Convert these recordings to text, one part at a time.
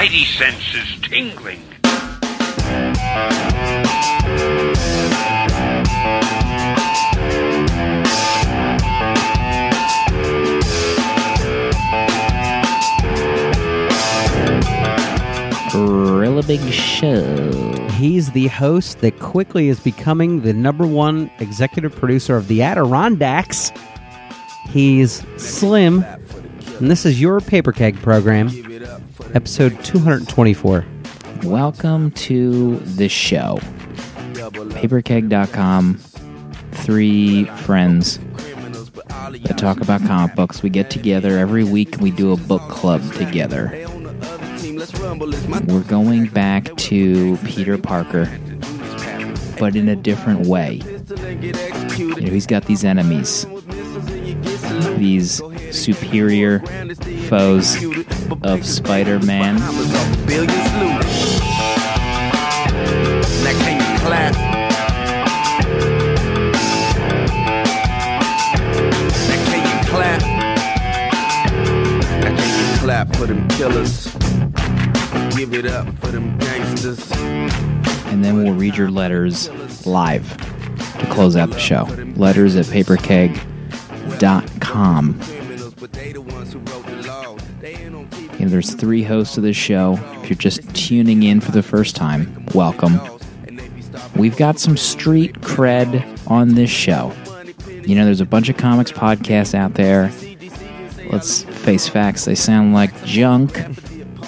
spidey senses tingling. Really big show. He's the host that quickly is becoming the number one executive producer of the Adirondacks. He's Slim, and this is your Paper Keg program, episode 224. Welcome to the show. Paperkeg.com. Three friends that talk about comic books. We get together every week and we do a book club together. We're going back to Peter Parker, but in a different way. You know, he's got these enemies, these superior foes of Spider Man. Now can you clap? Now can you clap? Now can you clap for them killers? Give it up for them gangsters. and then we'll read your letters live to close out the show. Letters at paperkeg.com. You know, there's three hosts of this show. If you're just tuning in for the first time, welcome. We've got some street cred on this show. You know, there's a bunch of comics podcasts out there. Let's face facts, they sound like junk.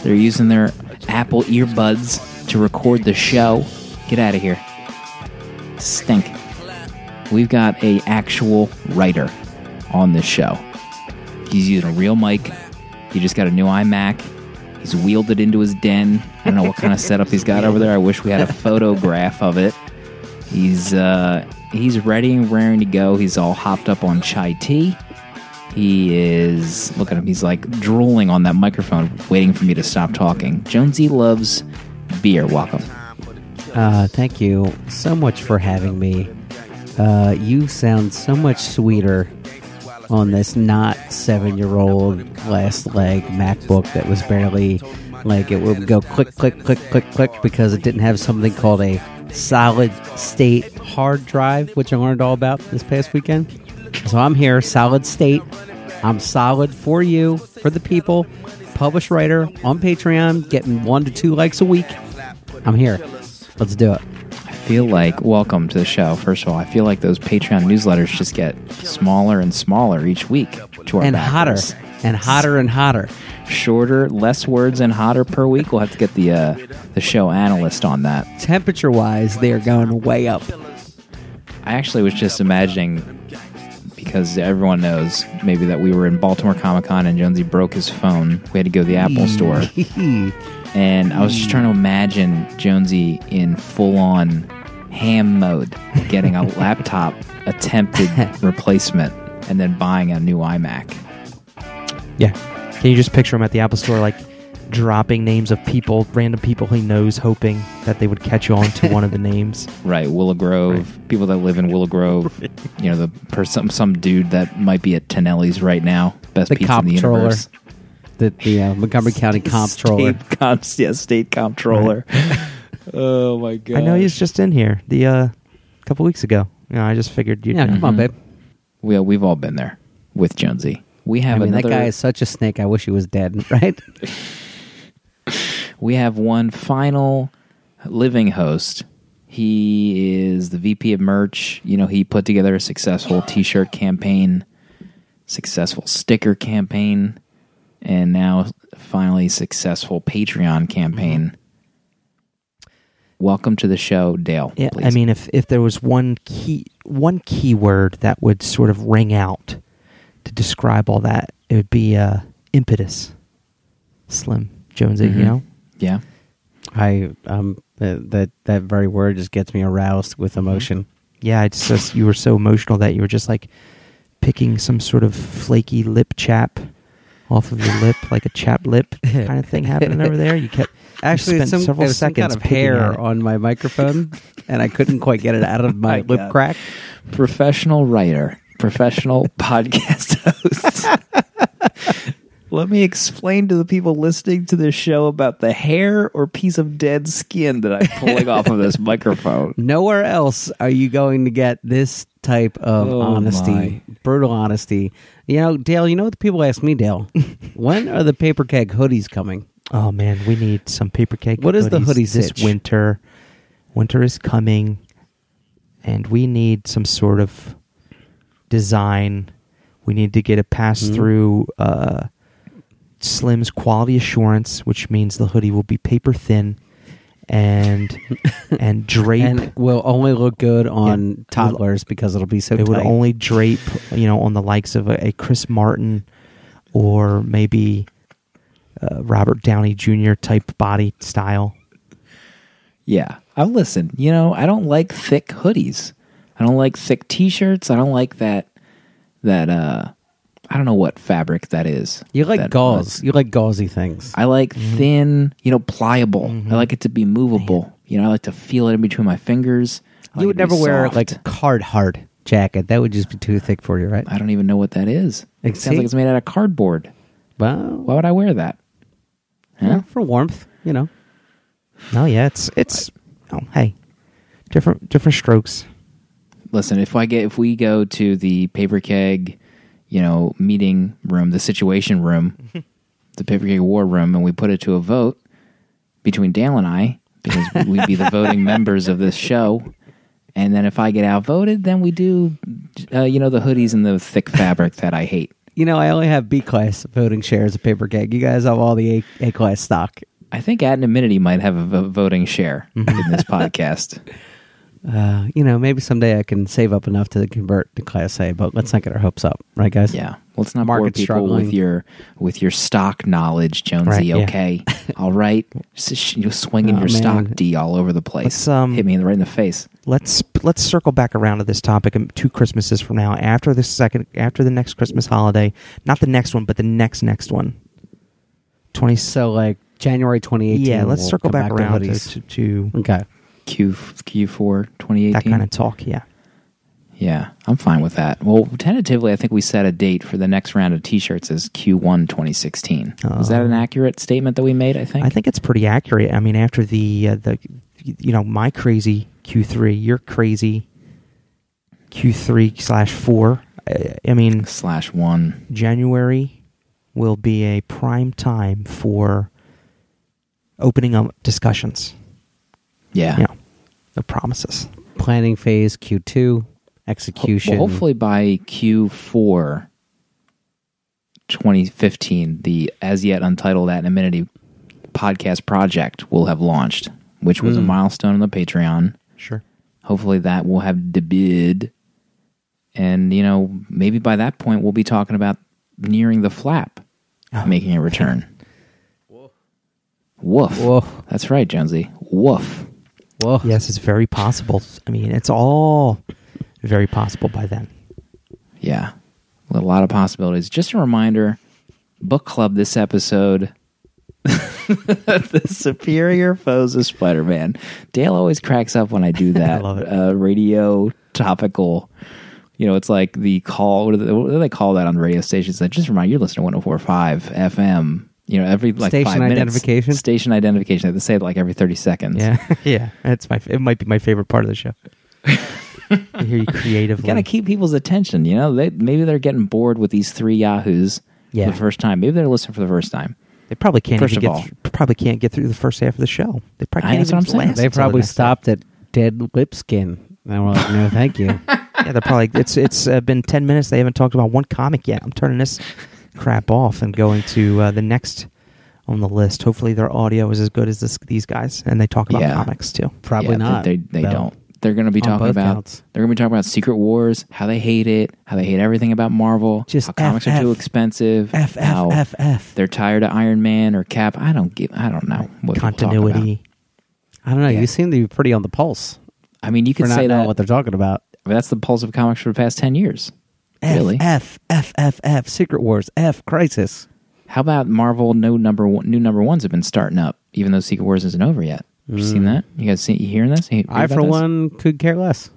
They're using their Apple earbuds to record the show. Get out of here. Stink. We've got a actual writer on this show. He's using a real mic. He just got a new iMac. He's wheeled it into his den. I don't know what kind of setup he's got over there. I wish we had a photograph of it. He's uh, he's ready and raring to go. He's all hopped up on chai tea. He is look at him. He's like drooling on that microphone, waiting for me to stop talking. Jonesy loves beer. Welcome. Uh, thank you so much for having me. Uh, you sound so much sweeter on this not seven year old last leg MacBook that was barely like it would go click, click, click, click, click because it didn't have something called a solid state hard drive, which I learned all about this past weekend. So I'm here, solid state. I'm solid for you, for the people. Published writer on Patreon, getting one to two likes a week. I'm here. Let's do it. Feel like welcome to the show. First of all, I feel like those Patreon newsletters just get smaller and smaller each week to our and hotter and hotter and hotter. shorter, less words, and hotter per week. We'll have to get the uh, the show analyst on that. Temperature wise, they are going way up. I actually was just imagining because everyone knows maybe that we were in Baltimore Comic Con and Jonesy broke his phone. We had to go to the Apple store, and I was just trying to hmm. imagine Jonesy in full on ham mode, getting a laptop attempted replacement, and then buying a new iMac. Yeah. Can you just picture him at the Apple Store, like dropping names of people, random people he knows, hoping that they would catch on to one of the names? Right, Willow Grove. People that live in Willow Grove. You know, the per some some dude that might be at Tonelli's right now. Best The pizza in the universe. The, the uh, Montgomery County comptroller. State, comp, yeah, state comptroller. oh my god! I know he's just in here the uh, couple weeks ago. You know, I just figured you'd Yeah, come on, Mhm. babe. We we've all been there with Jonesy. We I have mean, another. that guy is such a snake. I wish he was dead, right? we have one final living host. He is the VP of merch. You know, he put together a successful T-shirt campaign, successful sticker campaign, and now finally successful Patreon campaign. Welcome to the show, Dale. Yeah, please. I mean, if if there was one key one keyword that would sort of ring out to describe all that, it would be uh, impetus. Slim Jonesy, Mhm. you know. yeah. I um that that that very word just gets me aroused with emotion. Yeah, it's just you were so emotional that you were just like picking some sort of flaky lip chap off of your lip, like a chap lip kind of thing happening over there. You kept you Actually, spent some, several there was some seconds kind of hair on my microphone, and I couldn't quite get it out of oh my, My lip God. crack. Professional writer, professional podcast host. Let me explain to the people listening to this show about the hair or piece of dead skin that I'm pulling off of this microphone. Nowhere else are you going to get this type of Oh, honesty, my. brutal honesty. You know, Dale. You know what the people ask me, Dale? when are the paper keg hoodies coming? Oh man, we need some paper keg. What is the hoodies hoodie this sitch? winter? Winter is coming, and we need some sort of design. We need to get a pass Mm-hmm. through uh, Slim's quality assurance, which means the hoodie will be paper thin and and drape. And will only look good on Yeah. toddlers because it'll be so it would only drape, you know, on the likes of a, a Chris Martin or maybe uh, Robert Downey Jr. type body style. Yeah. I listen, you know, I don't like thick hoodies. I don't like thick t-shirts. I don't like that that uh I don't know what fabric that is. you like gauze. You like gauzy things. I like Mm-hmm. thin, you know, pliable. I like it to be movable. You know, I like to feel it in between my fingers. Like you would it to be never wear soft. like a card hard jacket. That would just be too thick for you, right? I don't even know what that is. It sounds like it's made out of cardboard. Well, Why would I wear that? yeah, for warmth, you know. No, yeah, it's it's. Oh, hey, different different strokes. listen, if I get if we go to the paper keg, you know, meeting room, the situation room, the paper keg war room, and we put it to a vote between Dale and I, because we'd be the voting members of this show. And then if I get outvoted, then we do, uh, you know, the hoodies and the thick fabric that I hate. You know, I only have B class voting shares of paper keg. You guys have all the A, a class stock. I think Anonymity might have a voting share in this podcast. Uh, you know, maybe someday I can save up enough to convert to Class A, but let's not get our hopes up, right, guys? Yeah. Well, let's not bore people struggling. with your with your stock knowledge, Jonesy. Right, yeah. Okay, all right. S- You're swinging Oh, your man. stock D all over the place. Um, Hit me in the, right in the face. Let's let's circle back around to this topic um, two Christmases from now. After the second, after the next Christmas holiday, not the next one, but the next next one. Twenty. So, like January 2018. Yeah, let's we'll circle come back, around to, hoodies. to, to okay. Q Q4 2018. that kind of talk. Yeah. Yeah, I'm fine with that. Well, tentatively, I think we set a date for the next round of T-shirts as Q1 2016. Was that an accurate statement that we made? I think. Oh. I think it's pretty accurate. I mean, after the uh, the you know my crazy Q three, your crazy Q three slash four. I- I mean, slash one. January will be a prime time for opening up discussions. Yeah. You know, the promises. Planning phase Q2, execution. Well, hopefully by Q4 2015, the as yet untitled Anonymity podcast project will have launched, which was a hmm. milestone on the Patreon. Sure. Hopefully that will have debuted. And, you know, maybe by that point we'll be talking about nearing the flap, ah. making a return. Woof. Woof. That's right, Jonesy. Woof. Whoa. Yes, it's very possible. I mean, it's all very possible by then. Yeah, a lot of possibilities. Just a reminder book club this episode. the superior foes of Spider-Man. Dale always cracks up when I do that. love it. Uh, radio topical. You know, it's like the call. What do, they, what do they call that on the radio stations? That just remind you, you're listening to 104.5 FM. You know, every like Station five minutes. Station identification. They say it like every 30 seconds. Yeah, yeah. That's my. It might be my favorite part of the show. I hear you creatively. Gotta keep people's attention. You know, they maybe they're getting bored with these three yahoos Yeah. for the first time. Maybe they're listening for the first time. They probably can't First even of get. all. Through, probably can't get through the first half of the show. They probably can't that's even what I'm saying. last They until the probably next stopped at dead lip skin. And we're like, no, thank you. Yeah, they're probably. It's it's uh, been ten minutes. They haven't talked about one comic yet. I'm turning this crap off and going to uh, the next on the list. Hopefully, their audio is as good as this, these guys, and they talk about Yeah. comics too. Probably Yeah, not. They, they, though. don't. They're going to be On talking both about. counts. They're going to be talking about Secret Wars, how they hate it, how they hate everything about Marvel, Just how comics F, are too expensive, F, how F, F, F. they're tired of Iron Man or Cap. I don't give. I don't know what people talk Continuity. I don't know. Yeah. You seem to be pretty on the pulse. I mean, you For could not say knowing that. what they're talking about. but that's the pulse of comics for the past ten years. F, Really? F, F, F, F, Secret Wars, F, Crisis. How about Marvel? No number one, new number ones have been starting up, even though Secret Wars isn't over yet. You seen that? You guys see? You hearing this? You Mm. I, for this? one, could care less.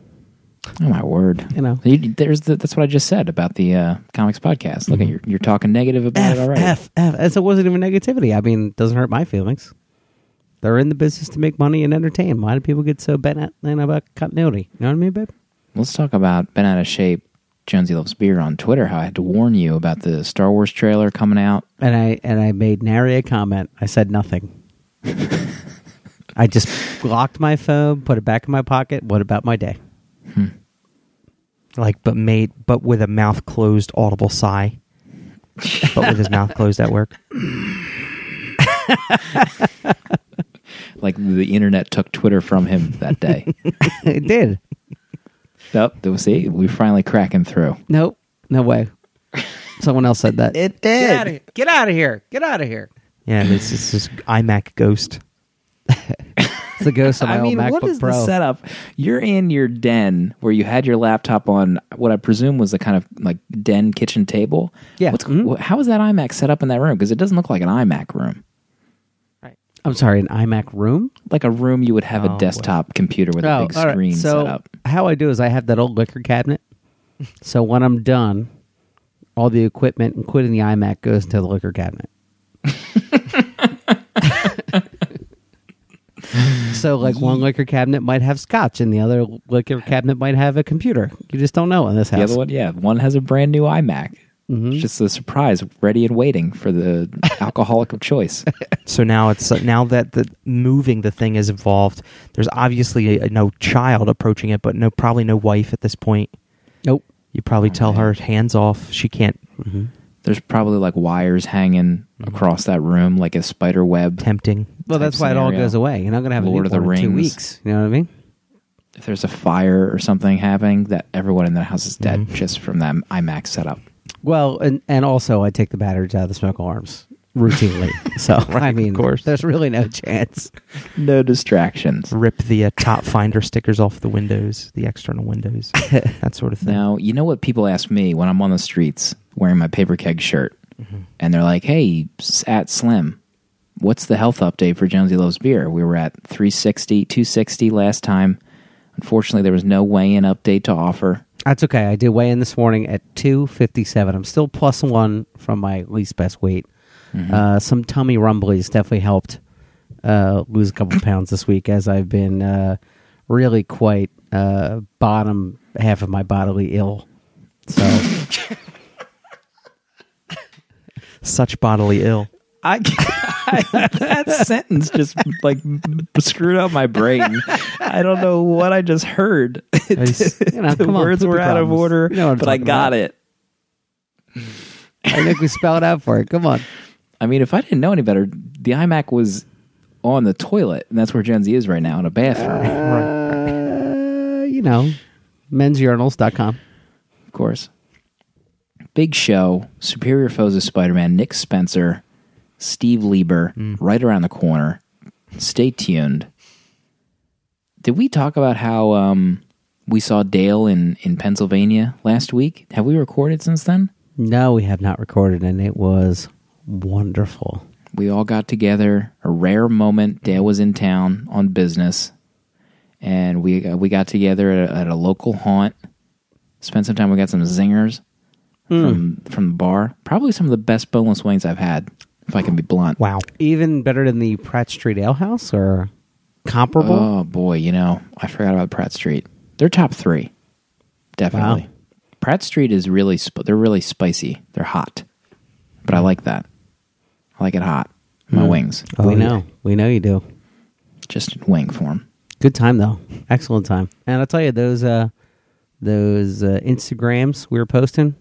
Oh my word! You know. You- there's the, that's what I just said about the uh, comics podcast. Look at you're you're talking negative about F, it already. F, F. And so it wasn't even negativity. I mean, it doesn't hurt my feelings. They're in the business to make money and entertain. Why do people get so bent out you know, about continuity? You know what I mean, babe? Let's talk about Ben out of shape. Jonesy loves beer on Twitter. How I had to warn you about the Star Wars trailer coming out. And I and I made nary a comment. I said nothing. I just locked my phone, put it back in my pocket. What about my day? Hmm. Like, but made, but with a mouth closed, audible sigh. but with his mouth closed at work. Like the internet took Twitter from him that day. it did. Nope. See, we're finally cracking through. Nope. No way. Someone else said that. It Get out of here. Get out of here. Get out of here. Yeah, this is this iMac ghost. It's the ghost of my I mean, MacBook what is Pro. the setup? You're in your den where you had your laptop on what I presume was a kind of like den kitchen table. Yeah. What's, Mhm. How is that iMac set up in that room? Because it doesn't look like an iMac room. I'm sorry, an iMac room? Like a room you would have Oh, a desktop computer with a big oh, all right. screen so set up. How I do is I have that old liquor cabinet. so when I'm done, all the equipment, including the iMac, goes into the liquor cabinet. so, like one liquor cabinet might have scotch, and the other liquor cabinet might have a computer. You just don't know in this The house. other one, yeah, one has a brand new iMac. Mm-hmm. It's just a surprise, ready and waiting for the alcoholic of choice. So now it's uh, now that the moving the thing is involved. There's obviously a, no child approaching it, but no probably no wife at this point. Nope. You probably tell her hands off. She can't There's probably like wires hanging Mm-hmm. across that room, like a spider web. tempting. Well, that's why it all scenario. goes away. You're not going to have Lord a of the newborn in two Rings. weeks. You know what I mean? If there's a fire or something happening, that everyone in the house is dead Mm-hmm. just from that iMac setup. Well, and and also I take the batteries out of the smoke alarms routinely. so I mean, of course. there's really no chance. No distractions. Rip the uh, top finder stickers off the windows, the external windows, that sort of thing. Now, you know what people ask me when I'm on the streets wearing my paper keg shirt, Mm-hmm. and they're like, "Hey, at Slim, what's the health update for Jonesy Loves Beer? We were at 360, 260 last time. Unfortunately, there was no weigh-in update to offer. That's okay. I did weigh in this morning at 257. I'm still plus one from my least best weight. Uh, some tummy rumblies definitely helped uh, lose a couple pounds this week as I've been uh, really quite uh, bottom half of my bodily ill. So Such bodily ill. I, that sentence just like screwed up my brain. I don't know what I just heard. you know, the on, words poopy were out of order, You know but I got about. it. I think we spelled out for it. Come on. I mean, if I didn't know any better, the iMac was on the toilet, and that's where Jonesy is right now in a bathroom. Uh, you know, mensurinals.com. of course. Big show, Superior Foes of Spider-Man, Nick Spencer, Steve Lieber, right around the corner. Stay tuned. Did we talk about how um, we saw Dale in, in Pennsylvania last week? Have we recorded since then? No, we have not recorded, and it was wonderful. we all got together. A rare moment. Dale was in town on business, and we uh, we got together at a, at a local haunt. Spent some time. We got some zingers from from the bar. Probably some of the best boneless wings I've had, if I can be blunt. Wow. Even better than the Pratt Street Ale House, or comparable? Oh boy, you know I forgot about Pratt Street. They're top three, definitely. Wow. Pratt Street is really sp- they're really spicy. They're hot, but I like that. I like it hot. My wings, we Oh, yeah. know, we know you do. just in wing form. Good time though, excellent time. And I'll tell you those uh, those uh, Instagrams we were posting,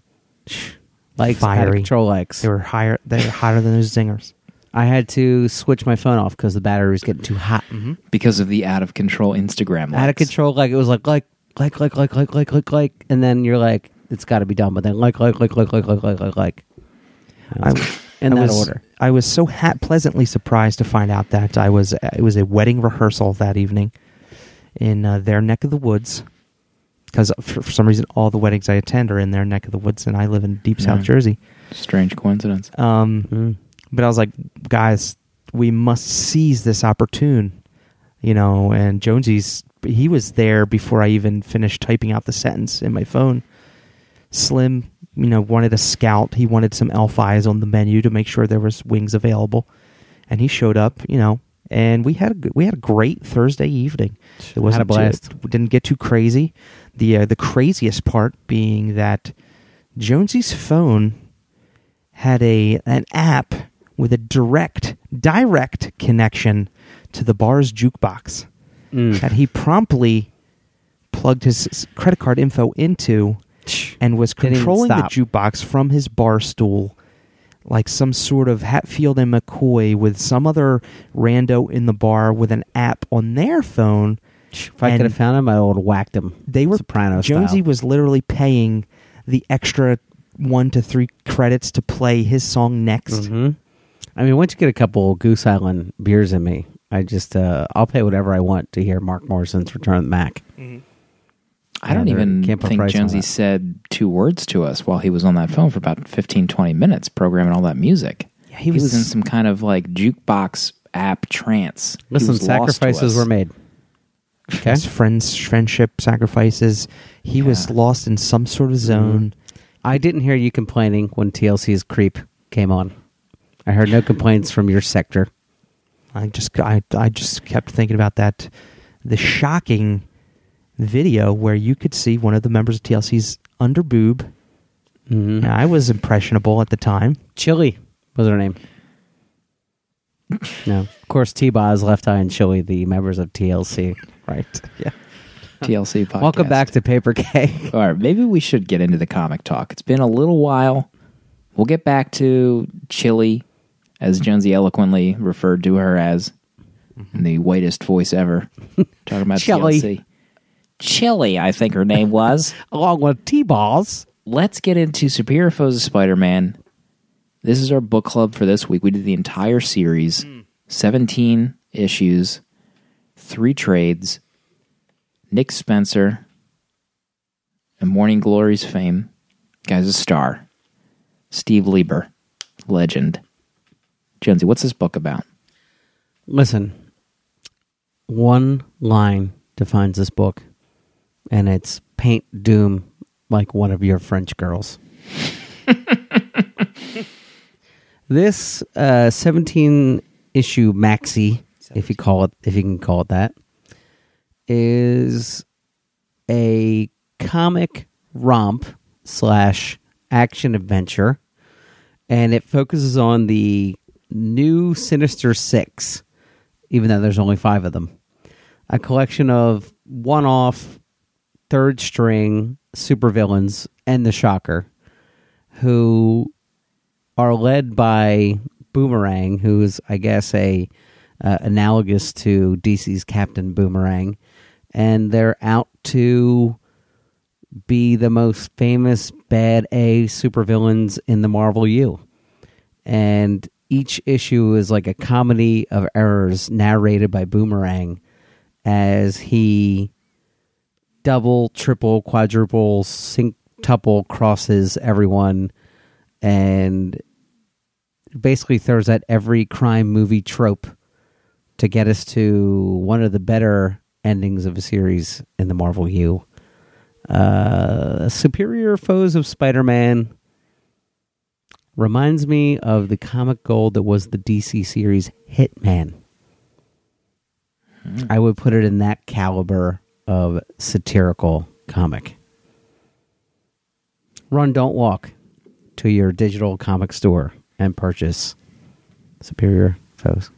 likes out of Fiery. control likes. They were higher. They were hotter than those zingers. I had to switch my phone off because the battery was getting too hot. because of the out of control Instagram. Out of control, like it was like like like like like like like like like, and then you're like, it's got to be done. But then like like like like like like like like like, I, in I that was, order. I was so ha- pleasantly surprised to find out that I was it was a wedding rehearsal that evening in uh, their neck of the woods. Because for, for some reason, all the weddings I attend are in their neck of the woods, and I live in deep South Yeah. Jersey. Strange coincidence. Um, Mm. but I was like, guys, we must seize this opportune, you know. And Jonesy's he was there before I even finished typing out the sentence in my phone. Slim, you know, wanted a scout. He wanted some elf eyes on the menu to make sure there was wings available, and he showed up. You know, and we had a we had a great Thursday evening. It wasn't Had a blast. Too, didn't get too crazy. The uh, the craziest part being that Jonesy's phone had a an app with a direct direct connection to the bar's jukebox Mm. that he promptly plugged his credit card info into and was controlling the jukebox from his bar stool like some sort of Hatfield and McCoy with some other rando in the bar with an app on their phone. If I could have found him, I would have whacked him. They were Soprano Jonesy style. was literally paying the extra one to three credits to play his song next. hmm I mean, once you get a couple Goose Island beers in me, I just uh, I'll pay whatever I want to hear Mark Morrison's Return of the Mack. I don't even think Jonesy said two words to us while he was on that phone for about 15, 20 minutes programming all that music. Yeah, he, was, in some kind of like jukebox app trance. Listen, was sacrifices were made. Okay. His friends, friendship sacrifices. He was lost in some sort of zone. Mm-hmm. I didn't hear you complaining when TLC's Creep came on. I heard no complaints from your sector. I just I I just kept thinking about that the shocking video where you could see one of the members of TLC's under boob. Mm-hmm. And I was impressionable at the time. Chili was her name. No, of course, T Boz, Left Eye, and Chili, the members of TLC. Right. Yeah. TLC podcast. Welcome back to Paper Keg. All right, maybe we should get into the comic talk. It's been a little while. We'll get back to Chili, as Jonesy eloquently referred to her as, in the whitest voice ever. Talking about Chili. TLC. Chili, I think her name was. Along with T Balls. Let's get into Superior Foes of Spider Man. This is our book club for this week. We did the entire series, hmm. 17 issues, three trades. Nick Spencer, and Morning Glories fame, guy's a star. Steve Lieber, legend. Jonesy, what's this book about? Listen, one line defines this book, and it's paint doom like one of your French girls. this uh, 17 issue maxi, if you call it, if you can call it that, is a comic romp slash action adventure, and it focuses on the new Sinister Six, even though there's only five of them. A collection of one off, third string supervillains and the Shocker, who are led by Boomerang, who's, I guess, a uh, analogous to DC's Captain Boomerang, and they're out to be the most famous bad A supervillains in the Marvel U. And each issue is like a comedy of errors narrated by Boomerang as he double, triple, quadruple, synctuple crosses everyone and basically throws at every crime movie trope to get us to one of the better endings of a series in the Marvel U. Uh, Superior Foes of Spider Man reminds me of the comic gold that was the DC series Hitman. I would put it in that caliber of satirical comic. Run, don't walk to your digital comic store and purchase Superior Foes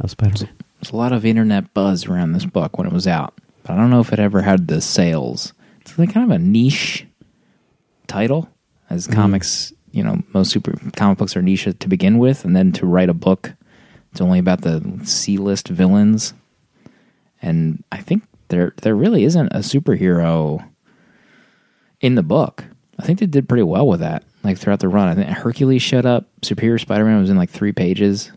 of Spider Man. There's a lot of internet buzz around this book when it was out, but I don't know if it ever had the sales. It's like kind of a niche title, as mm-hmm. comics, you know, most super comic books are niche to begin with, and then to write a book, it's only about the C-list villains, and I think there there really isn't a superhero in the book. I think they did pretty well with that. Like throughout the run, I think Hercules showed up. Superior Spider-Man was in like three pages.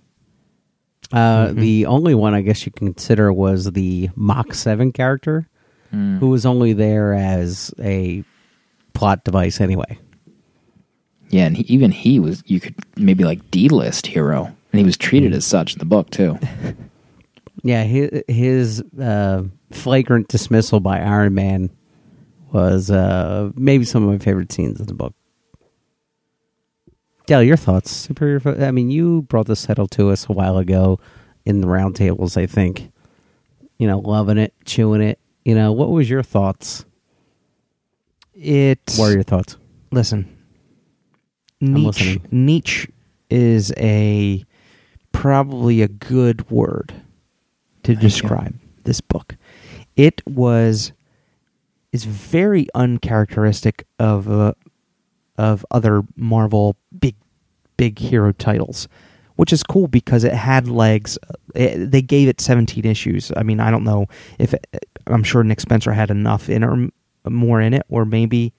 Uh, mm-hmm. The only one I guess you can consider was the Mach 7 character, mm. who was only there as a plot device anyway. Yeah, and he, even he was you could maybe like D list hero, and he was treated mm. as such in the book too. Yeah, his, his uh, flagrant dismissal by Iron Man was uh, maybe some of my favorite scenes in the book. Dale, your thoughts? Superior. I mean, you brought this title to us a while ago in the roundtables. I think. You know, loving it, chewing it. You know, what was your thoughts? It What are your thoughts? listen. I'm Niche, niche is a probably a good word to describe this book. It was is very uncharacteristic of uh, of other Marvel big big hero titles, which is cool because it had legs. It, they gave it 17 issues. I mean, I don't know if I'm sure Nick Spencer had enough in or more in it, or maybe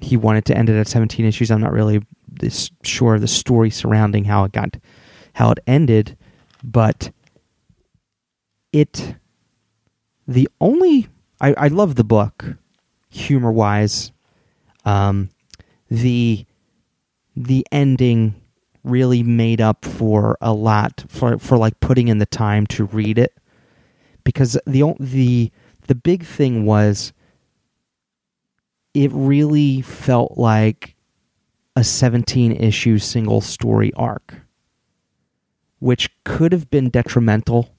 he wanted to end it at 17 issues. I'm not really this sure of the story surrounding how it got how it ended, but it the only I, I love the book humor wise. Um, the the ending really made up for a lot for for like putting in the time to read it because the the the big thing was it really felt like a 17 issue single story arc which could have been detrimental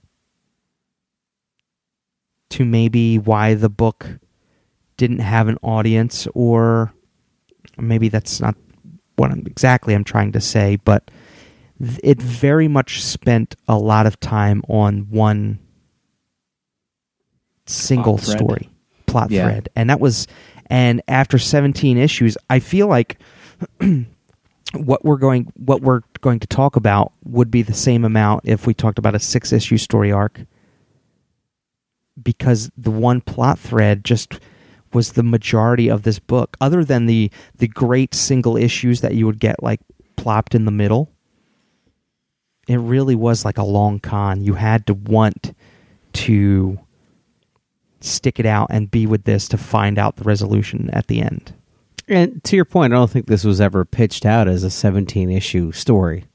to maybe why the book didn't have an audience or maybe that's not what I'm, exactly I'm trying to say but it very much spent a lot of time on one single Plot story plot Yeah. thread. And that was and after 17 issues i feel like what we're going what we're going to talk about would be the same amount if we talked about a six issue story arc because the one plot thread just was the majority of this book other than the the great single issues that you would get like plopped in the middle. It really was like a long con. You had to want to stick it out and be with this to find out the resolution at the end. And to your point, I don't think this was ever pitched out as a 17 issue story.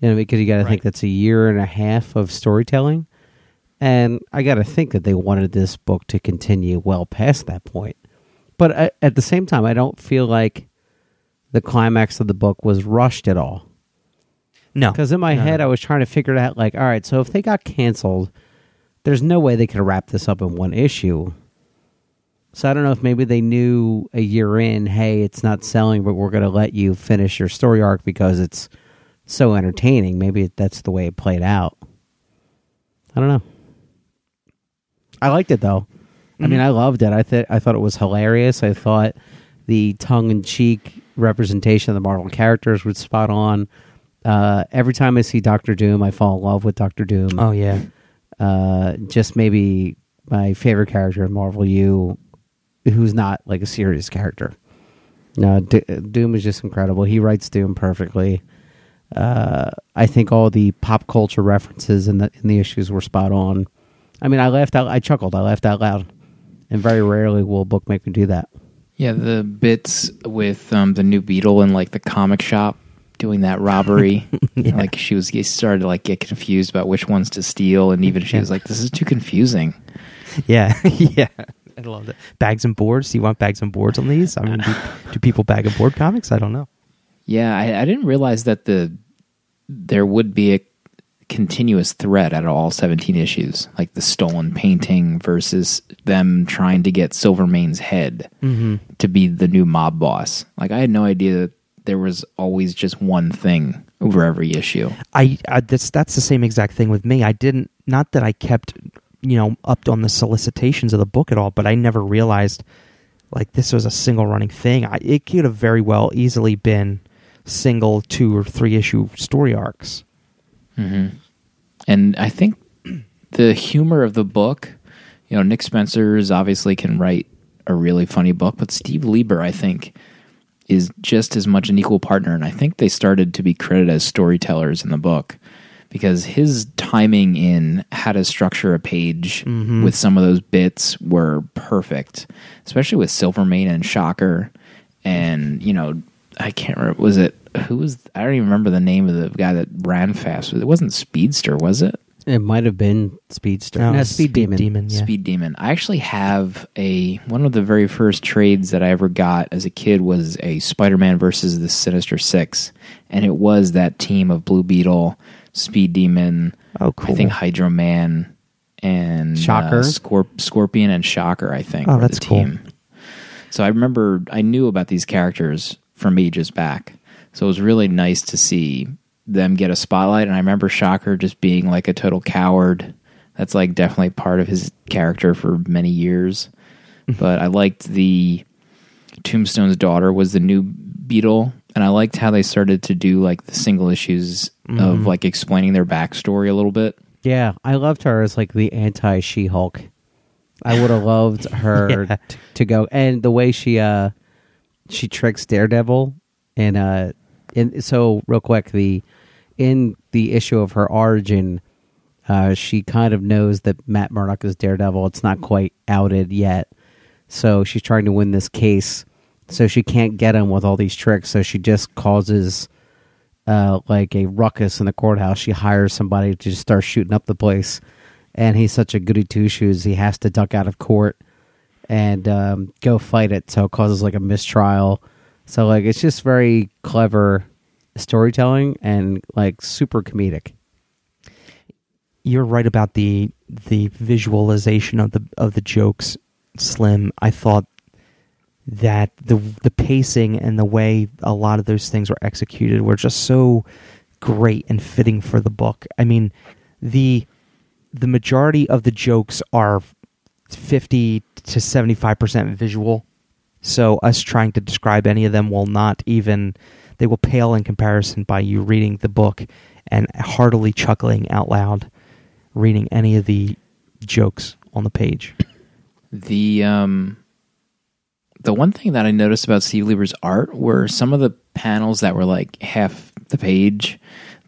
You know, because you got to think that's a year and a half of storytelling. And I got to think that they wanted this book to continue well past that point. But I, at the same time, I don't feel like the climax of the book was rushed at all. no Because in my No, head, no. I was trying to figure it out like, all right, so if they got canceled, there's no way they could wrap this up in one issue. So I don't know if maybe they knew a year in, hey, it's not selling, but we're going to let you finish your story arc because it's so entertaining. Maybe that's the way it played out. I don't know. I liked it though. I mean, I loved it. I thought I thought it was hilarious. I thought the tongue in cheek representation of the Marvel characters was spot on. Uh, every time I see Doctor Doom, I fall in love with Doctor Doom. oh yeah Uh, just maybe my favorite character in Marvel U, who's not like a serious character. No, D- Doom is just incredible. He writes Doom perfectly. Uh, I think all the pop culture references in the in the issues were spot on. I mean, I laughed out. I chuckled. I laughed out loud. And very rarely will a book make me do that. Yeah, the bits with um, the new Beetle and like the comic shop doing that robbery. Like she was started to like get confused about which ones to steal, and even she was like, "This is too confusing." Yeah, yeah. I love it. Bags and boards. Do you want bags and boards on these? I mean, do, do people bag and board comics? I don't know. Yeah, I, I didn't realize that the there would be a continuous thread out of all 17 issues, like the stolen painting versus them trying to get Silvermane's head mm-hmm. to be the new mob boss. Like I had no idea that there was always just one thing over every issue. I, I that's that's the same exact thing with me. I didn't not that I kept you know up on the solicitations of the book at all, but I never realized like this was a single running thing. I, it could have very well easily been single two or three issue story arcs. Mm-hmm. And I think the humor of the book, you know, Nick Spencer's obviously can write a really funny book, but Steve Lieber, I think, is just as much an equal partner. And I think they started to be credited as storytellers in the book because his timing in how to structure a page mm-hmm. with some of those bits were perfect, especially with Silvermane and Shocker. And, you know, I can't remember, was it, who was, I don't even remember the name of the guy that ran fast. It wasn't Speedster, was it? It might have been Speedster. No, No, it's Speed, Demon. yeah. Speed Demon. I actually have a one of the very first trades that I ever got as a kid was a Spider-Man versus the Sinister Six, and it was that team of Blue Beetle, Speed Demon, Oh, cool. I think Hydro Man, and Shocker? uh, Scorp- Scorpion and Shocker. I think. Oh, were that's the cool. team. So I remember I knew about these characters from ages back, so it was really nice to see them get a spotlight. And I remember Shocker just being like a total coward. That's like definitely part of his character for many years. but I liked the Tombstone's daughter was the new Beetle, and I liked how they started to do like the single issues of like explaining their backstory a little bit. Yeah, I loved her as like the anti She Hulk. I would have loved her Yeah. t- to go, and the way she uh she tricks Daredevil, and uh, and so real quick the in the issue of her origin, uh, she kind of knows that Matt Murdock is Daredevil. It's not quite outed yet, so she's trying to win this case. So she can't get him with all these tricks. So she just causes uh, like a ruckus in the courthouse. She hires somebody to just start shooting up the place, and he's such a goody two shoes. He has to duck out of court and um, go fight it. So it causes like a mistrial. So like it's just very clever storytelling and like super comedic. you're right about the the visualization of the of the jokes slim. I thought that the the pacing and the way a lot of those things were executed were just so great and fitting for the book. I mean the the majority of the jokes are 50 to 75% visual so us trying to describe any of them will not even they will pale in comparison by you reading the book and heartily chuckling out loud reading any of the jokes on the page. The um the one thing that I noticed about Steve Lieber's art were some of the panels that were like half the page,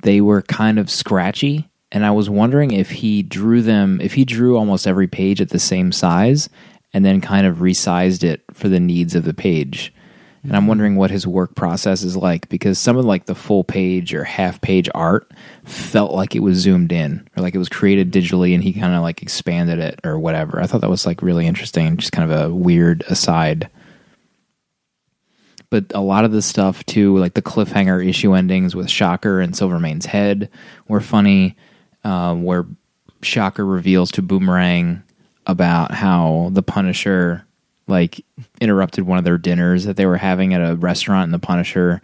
they were kind of scratchy. And I was wondering if he drew them, if he drew almost every page at the same size and then kind of resized it for the needs of the page. And I'm wondering what his work process is like because some of like the full page or half page art felt like it was zoomed in or like it was created digitally and he kind of like expanded it or whatever. I thought that was like really interesting, just kind of a weird aside. But a lot of the stuff too, like the cliffhanger issue endings with Shocker and Silvermane's head, were funny. Um, where Shocker reveals to Boomerang about how the Punisher like interrupted one of their dinners that they were having at a restaurant, and the Punisher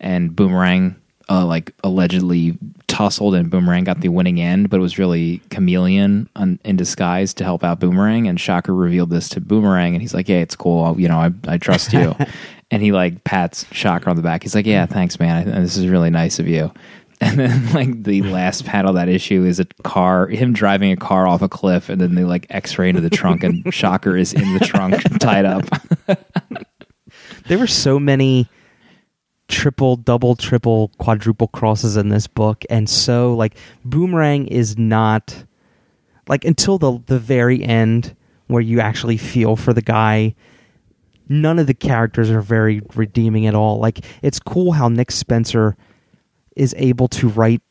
and Boomerang uh, like allegedly tussled, and Boomerang got the winning end, but it was really Chameleon on, in disguise to help out Boomerang. And Shocker revealed this to Boomerang, and he's like, "Yeah, it's cool. I'll- you know, I, I trust you." and he like pats Shocker on the back. He's like, "Yeah, thanks, man. I, this is really nice of you." And then like the last panel of that issue is a car, him driving a car off a cliff, and then they like X-ray into the trunk, and Shocker is in the trunk tied up. There were so many triple, double, triple, quadruple crosses in this book, and so like Boomerang is not like until the the very end where you actually feel for the guy. None of the characters are very redeeming at all. Like it's cool how Nick Spencer is able to write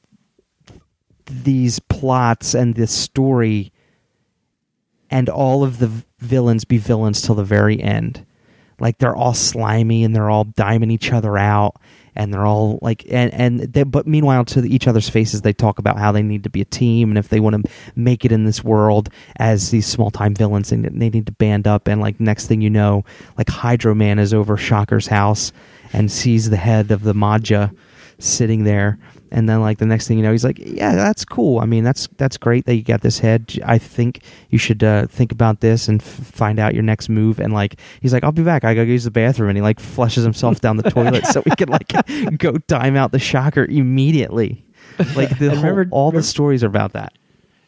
these plots and this story and all of the villains be villains till the very end. Like they're all slimy and they're all diming each other out and they're all like and and they, but meanwhile to each other's faces they talk about how they need to be a team and if they want to make it in this world as these small time villains and they need to band up and like next thing you know like hydro man is over shocker's house and sees the head of the Maggia sitting there. And then like the next thing you know he's like yeah that's cool. I mean that's that's great that you got this head. I think you should uh, think about this and f- find out your next move. And like he's like i'll be back. I gotta use the bathroom. And he like flushes himself down the toilet so we can like go time out the shocker immediately. Like the And whole, remember- all the stories are about that.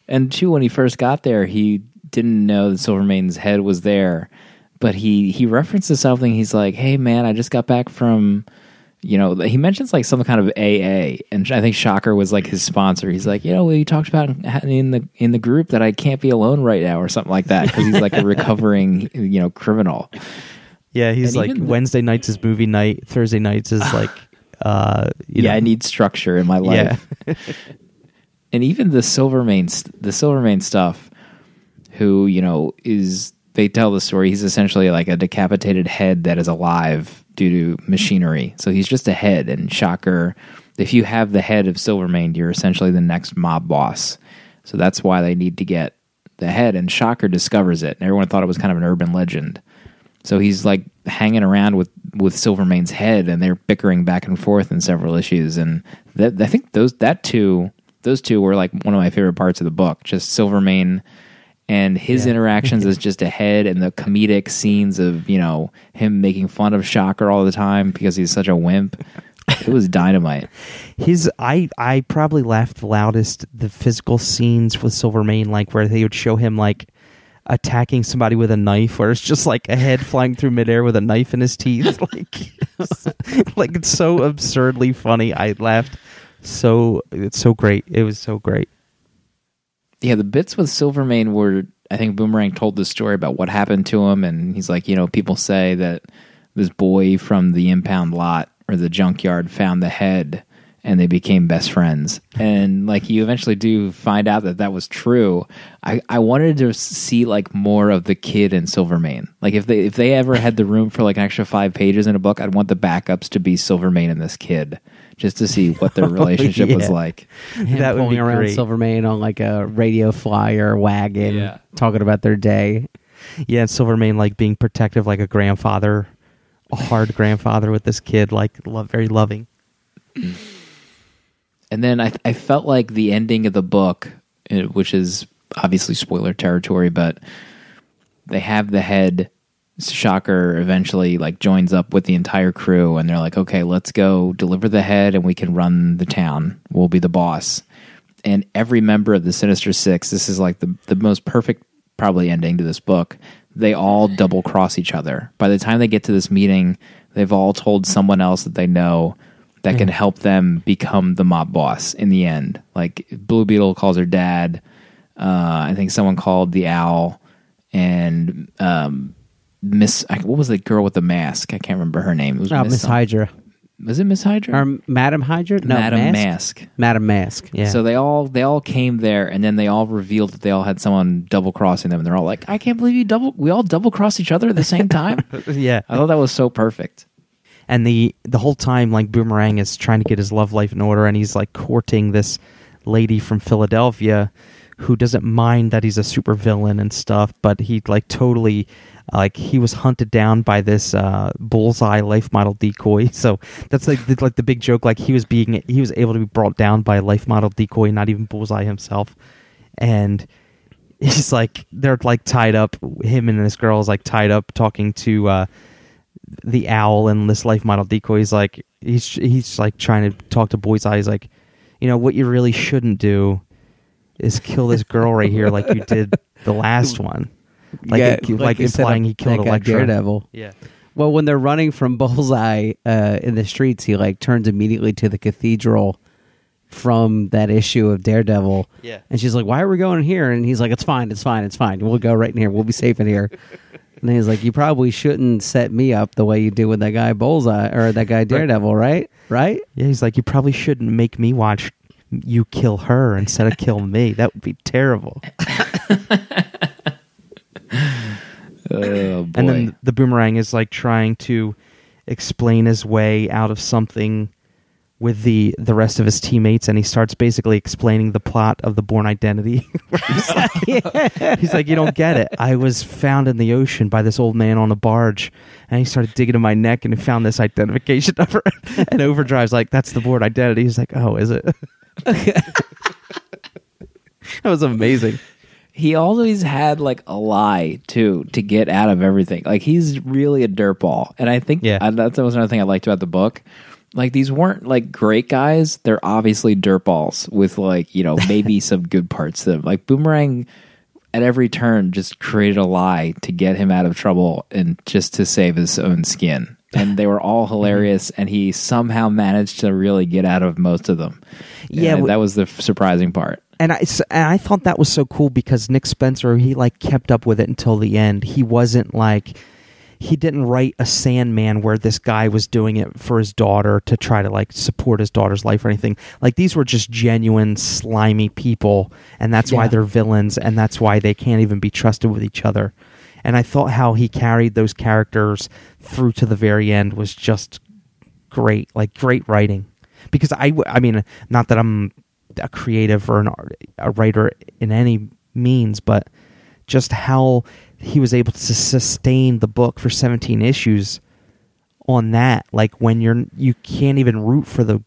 And two, when he first got there, he didn't know that Silvermane's head was there, but he he references something. He's like, "Hey, man, I just got back from." You know, he mentions like some kind of AA, and I think Shocker was like his sponsor. He's like, you know, we talked about in the in the group that I can't be alone right now, or something like that, because he's like a recovering, you know, criminal. yeah he's And like wednesday nights is movie night thursday nights is like uh you yeah, know, I need structure in my life. and even the Silvermane, the Silvermane stuff, who you know is they tell the story. He's essentially like a decapitated head that is alive due to machinery. So he's just a head. And Shocker, if you have the head of Silvermane, you're essentially the next mob boss. So that's why they need to get the head. And Shocker discovers it, and everyone thought it was kind of an urban legend. So he's like hanging around with with Silvermane's head, and they're bickering back and forth in several issues. And that, I think those that two those two were like one of my favorite parts of the book. Just Silvermane and his interactions as just a head, and the comedic scenes of you know him making fun of Shocker all the time because he's such a wimp. It was dynamite. His I I probably laughed the loudest the physical scenes with Silvermane, like where they would show him like attacking somebody with a knife, where it's just like a head flying through midair with a knife in his teeth. like like it's so absurdly funny. I laughed so it's so great. It was so great. Yeah, the bits with Silvermane were I think Boomerang told the story about what happened to him and he's like, you know, people say that this boy from the impound lot or the junkyard found the head and they became best friends. And like you eventually do find out that that was true. I I wanted to see like more of the kid and Silvermane. Like if they if they ever had the room for like an extra 5 pages in a book, I'd want the backups to be Silvermane and this kid just to see what their oh, relationship was yeah. like. Him That would pulling be around great. Silvermane on like a radio flyer wagon, Yeah. talking about their day. Yeah, and Silvermane like being protective like a grandfather, a hard grandfather with this kid, like love very loving. Mm. And then I, I felt like the ending of the book, uh, which is obviously spoiler territory, but they have the head. Shocker eventually like joins up with the entire crew, and they're like, "Okay, let's go deliver the head, and we can run the town. We'll be the boss." And every member of the Sinister Six, this is like the the most perfect probably ending to this book. They all double cross each other. By the time they get to this meeting, they've all told someone else that they know that can help them become the mob boss in the end. Like Blue Beetle calls her dad. Uh, I think someone called the owl and um, Miss. What was the girl with the mask? I can't remember her name. It was Oh, Miss some- Hydra. Was it Miss Hydra? Or Madam Hydra? No, Madam Mask. Mask. Madam Mask. Yeah. So they all they all came there, and then they all revealed that they all had someone double crossing them, and they're all like, "I can't believe you double. We all double crossed each other at the same time." yeah. I thought that was so perfect. And the the whole time like boomerang is trying to get his love life in order and he's like courting this lady from philadelphia who doesn't mind that he's a supervillain and stuff but he like totally like he was hunted down by this uh bullseye life model decoy. So that's like the, like the big joke like he was being he was able to be brought down by a life model decoy not even bullseye himself. And he's like they're like tied up him and this girl is like tied up talking to uh the owl and this life model decoy is like he's he's like trying to talk to Bullseye he's like you know what you really shouldn't do is kill this girl right here like you did the last one like Yeah, it- like, set implying he killed Elektra. Daredevil. yeah Well, when they're running from Bullseye uh, in the streets, he like turns immediately to the cathedral from that issue of Daredevil. Yeah. And she's like, "Why are we going here?" And he's like, "It's fine, it's fine, it's fine. We'll go right in here. We'll be safe in here." and he's like, "You probably shouldn't set me up the way you did with that guy Bullseye or that guy Daredevil, right? Right? yeah he's like you probably shouldn't make me watch you kill her instead of kill me that would be terrible Oh boy! and then the boomerang is like trying to explain his way out of something with the the rest of his teammates and he starts basically explaining the plot of the Bourne Identity. He's like you don't get it. I was found in the ocean by this old man on a barge and he started digging in my neck and he found this identification number. And overdrive's like that's the Bourne Identity. He's like oh is it? That was amazing. He always had like a lie too to get out of everything. Like he's really a dirtball, and I think Yeah. and that was another thing I liked about the book. Like these weren't like great guys; they're obviously dirtballs with like you know maybe some good parts to them. Like Boomerang, at every turn, just created a lie to get him out of trouble and just to save his own skin. And they were all mm-hmm. hilarious, and he somehow managed to really get out of most of them. Yeah, And that was the surprising part. and I and I thought that was so cool because Nick Spencer he like kept up with it until the end. He wasn't like he didn't write a Sandman where this guy was doing it for his daughter to try to like support his daughter's life or anything. Like these were just genuine slimy people, and that's why they're villains, and that's why they can't even be trusted with each other. And I thought how he carried those characters through to the very end was just great, like great writing. Because I, w- I mean, not that I'm a creative or an art, a writer in any means, but just how he was able to sustain the book for 17 issues on that. Like when you're, you can't even root for the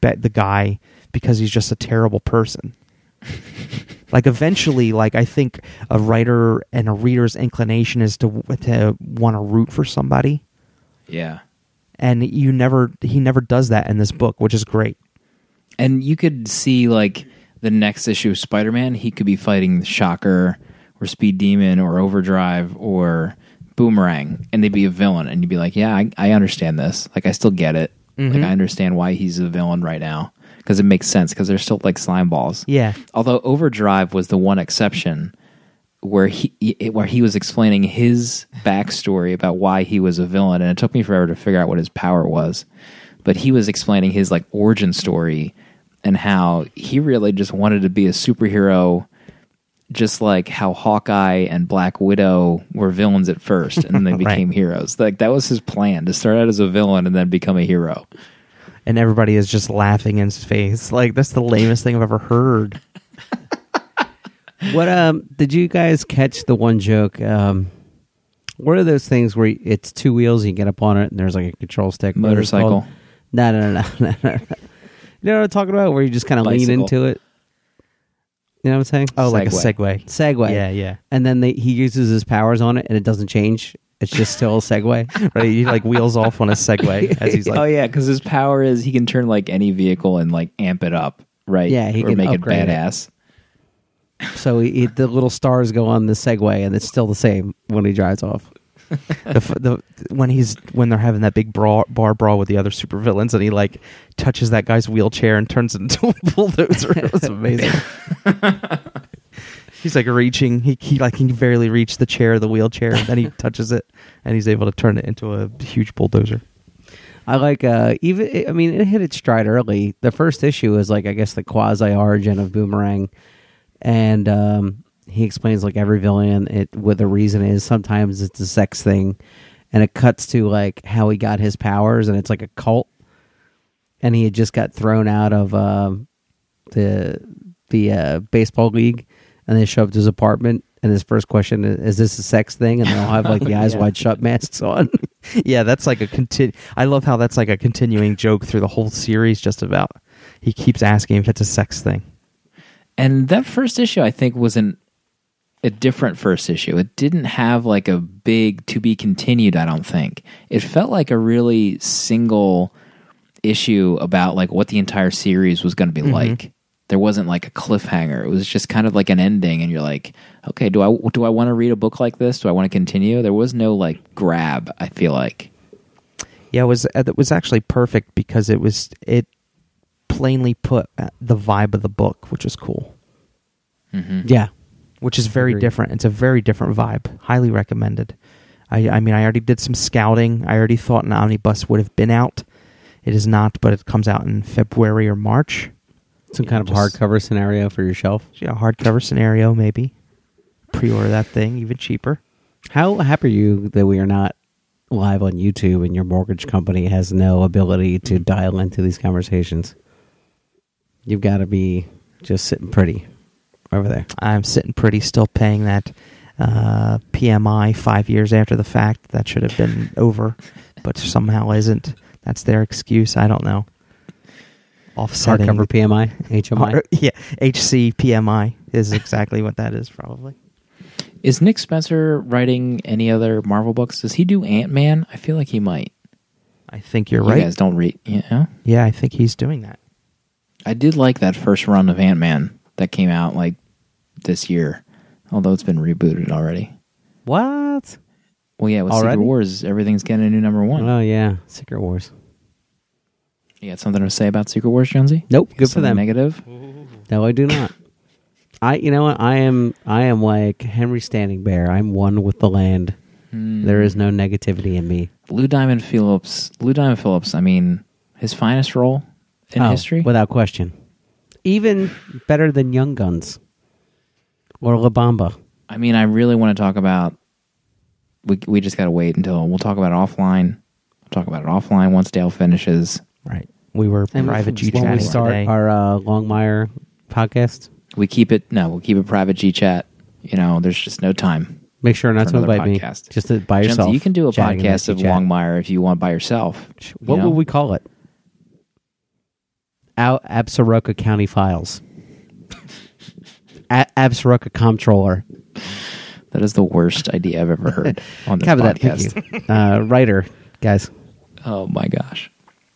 bet the guy because he's just a terrible person. like eventually, like I think a writer and a reader's inclination is to to want to root for somebody Yeah. and you never he never does that in this book which is great And you could see like the next issue of Spider Man, he could be fighting the Shocker or Speed Demon or Overdrive or Boomerang, and they'd be a villain, and you'd be like, "Yeah, I, I understand this. Like, I still get it. Like, mm-hmm. I understand why he's a villain right now because it makes sense because they're still like slime balls. yeah Although Overdrive was the one exception where he where he was explaining his backstory about why he was a villain, and it took me forever to figure out what his power was. But he was explaining his like origin story and how he really just wanted to be a superhero, just like how Hawkeye and Black Widow were villains at first, and then they Right. became heroes. Like that was his plan to start out as a villain and then become a hero. and everybody is just laughing in his face like that's the lamest thing i've ever heard What um did you guys catch the one joke? Um what are those things where it's two wheels, you get up on it, and there's like a control stick? What are it called? Motorcycle. No, no, no, no, no, no. You know what I'm talking about? Where you just kind of lean into it. You know what I'm saying? oh like a Segway. segway Segway. yeah yeah And then they, he uses his powers on it, and it doesn't change. It's just still a Segway. right he like wheels off on a segway as he's like oh yeah, because his power is he can turn like any vehicle and like amp it up, right? Yeah, he or can make it upgrade it. badass. So he, he- the little stars go on the Segway, and it's still the same when he drives off. The, the when he's when they're having that big brawl, bar brawl with the other supervillains and he like touches that guy's wheelchair and turns it into a bulldozer. It was amazing. He's like reaching. He, he like he can barely reach the chair the wheelchair and then he touches it and he's able to turn it into a huge bulldozer. I like uh even I mean it hit its stride early. The first issue is like I guess the quasi origin of Boomerang, and um, he explains like every villain it what the reason is. Sometimes it's a sex thing, and it cuts to like how he got his powers, and it's like a cult, and he had just got thrown out of um, the the uh, baseball league, and they show up to his apartment. And his first question is, "Is this a sex thing?" And they all have like the eyes Yeah. wide shut masks on. yeah that's like a continu i love how that's like a continuing joke through the whole series just about he keeps asking if it's a sex thing And that first issue, I think, was an a different first issue. It didn't have like a big to be continued. I don't think it felt like a really single issue about like what the entire series was going to be like. There wasn't like a cliffhanger. It was just kind of like an ending, and you're like, okay, do I do I want to read a book like this? Do I want to continue? There was no like grab. I feel like. Yeah, it was uh, it was actually perfect because it was it plainly put uh, the vibe of the book, which was cool. yeah, Which is very Agreed. different. It's a very different vibe. Highly recommended. I I mean, I already did some scouting. I already thought an omnibus would have been out. It is not, but it comes out in February or March. some kind of just- hardcover scenario for your shelf. Yeah, hardcover scenario maybe. Pre-order that thing even cheaper. How happy are you that we are not live on YouTube and your mortgage company has no ability to dial into these conversations? You've got to be just sitting pretty over there. I'm sitting pretty, still paying that uh, PMI five years after the fact. That should have been over, but somehow isn't. That's their excuse. I don't know. Offsetting. Hardcover PMI, HMI. Har- yeah, HC PMI is exactly what that is, probably. Is Nick Spencer writing any other Marvel books? Does he do Ant Man? I feel like he might. I think you're You right. guys don't read, yeah. Yeah, I think he's doing that. I did like that first run of Ant Man that came out like this year, although it's been rebooted already. What? Well, yeah, with Already? Secret Wars, everything's getting a new number one. Oh yeah, Secret Wars. you got something to say about Secret Wars, Jonesy? Nope, good for them. Negative. No, I do not. I, you know what? I am, I am like Henry Standing Bear. I'm one with the land. Hmm. There is no negativity in me. Lou Diamond Phillips. Lou Diamond Phillips. I mean, his finest role in Oh, history. without question. Even better than Young Guns or La Bamba. I mean, I really want to talk about. We we just got to wait until we'll talk about it offline. We'll talk about it offline once Dale finishes. Right. We were And private G when we start today. our uh, Longmire podcast, We keep it. No, we'll keep it private G chat. You know, there's just no time. make sure not to invite podcast. me. Just to, by Jonesy, yourself. you can do a podcast of G-chat. Longmire if you want by yourself. you What know? will we call it? Out Absaroka County Files. A- Absaroka Comptroller. That is the worst idea I've ever heard on this Cover that. podcast. Thank you. Uh, writer, guys. Oh my gosh,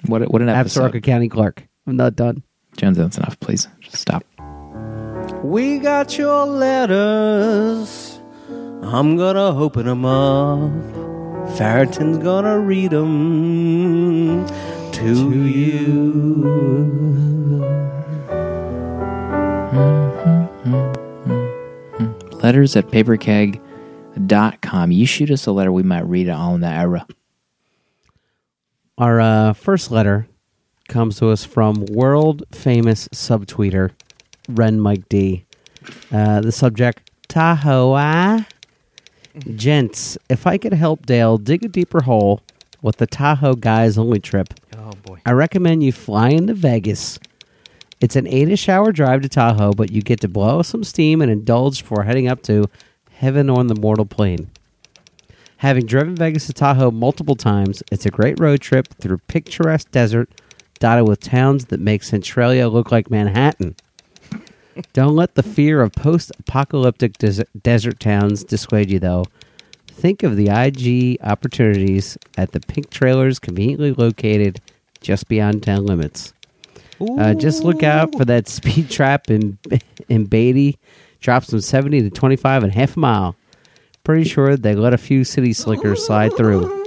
what what an episode! Absaroka County Clerk. I'm not done. Jonesy, that's enough. Please just stop. We got your letters. I'm gonna open 'em up. Farrington's gonna read them to you. Letters at paperkeg.com. You shoot us a letter, we might read it on the era. Our uh, first letter comes to us from world famous subtweeter Ren Mike D. Uh, the subject Tahoe. ah? Gents, if I could help Dale dig a deeper hole with the Tahoe guys only trip, oh boy. I recommend you fly into Vegas. It's an eight-ish hour drive to Tahoe, but you get to blow some steam and indulge before heading up to heaven on the mortal plane. Having driven Vegas to Tahoe multiple times, it's a great road trip through picturesque desert dotted with towns that make Centralia look like Manhattan. Don't let the fear of post apocalyptic desert, desert towns dissuade you, though. Think of the IG opportunities at the pink trailers conveniently located just beyond town limits. Uh, just look out for that speed trap in in Beatty. Drops from 70 to 25 in half a mile. Pretty sure they let a few city slickers slide through.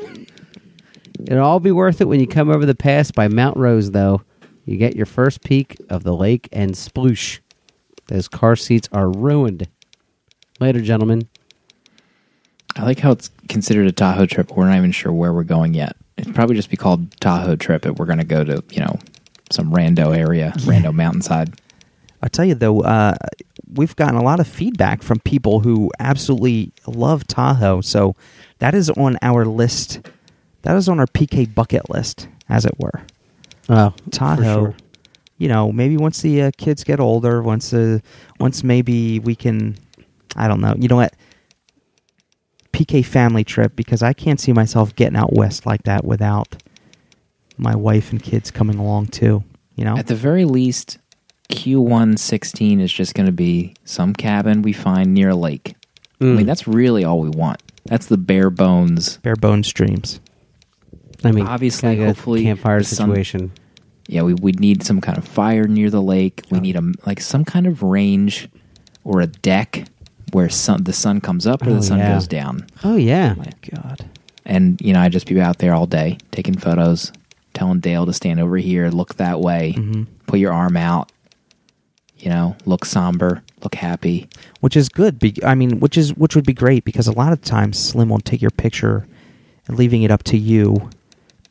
It'll all be worth it when you come over the pass by Mount Rose, though. You get your first peek of the lake and sploosh. Those car seats are ruined. Later, gentlemen. I like how it's considered a Tahoe trip. We're not even sure where we're going yet. It'd probably just be called Tahoe trip if we're going to go to, you know, some rando area, rando mountainside. I'll tell you though, uh, we've gotten a lot of feedback from people who absolutely love Tahoe. So that is on our list. That is on our PK bucket list, as it were. Oh, Tahoe. for sure. You know, maybe once the uh, kids get older, once uh, once maybe we can, I don't know. You know what? PK family trip because I can't see myself getting out west like that without my wife and kids coming along too. You know, At the very least, Q116 is just going to be some cabin we find near a lake. I Mm. mean, that's really all we want. That's the bare bones. bare bones dreams. I mean, obviously, kinda hopefully, campfire the sun- situation. Yeah, we we need some kind of fire near the lake. We need a like some kind of range or a deck where sun the sun comes up or Oh, the sun yeah. goes down. Oh yeah, oh, My God. And you know, I'd just be out there all day taking photos, telling Dale to stand over here, look that way, Mm-hmm. put your arm out. You know, look somber, look happy. which is good. Be- I mean, which is which would be great because a lot of times Slim will take your picture and leaving it up to you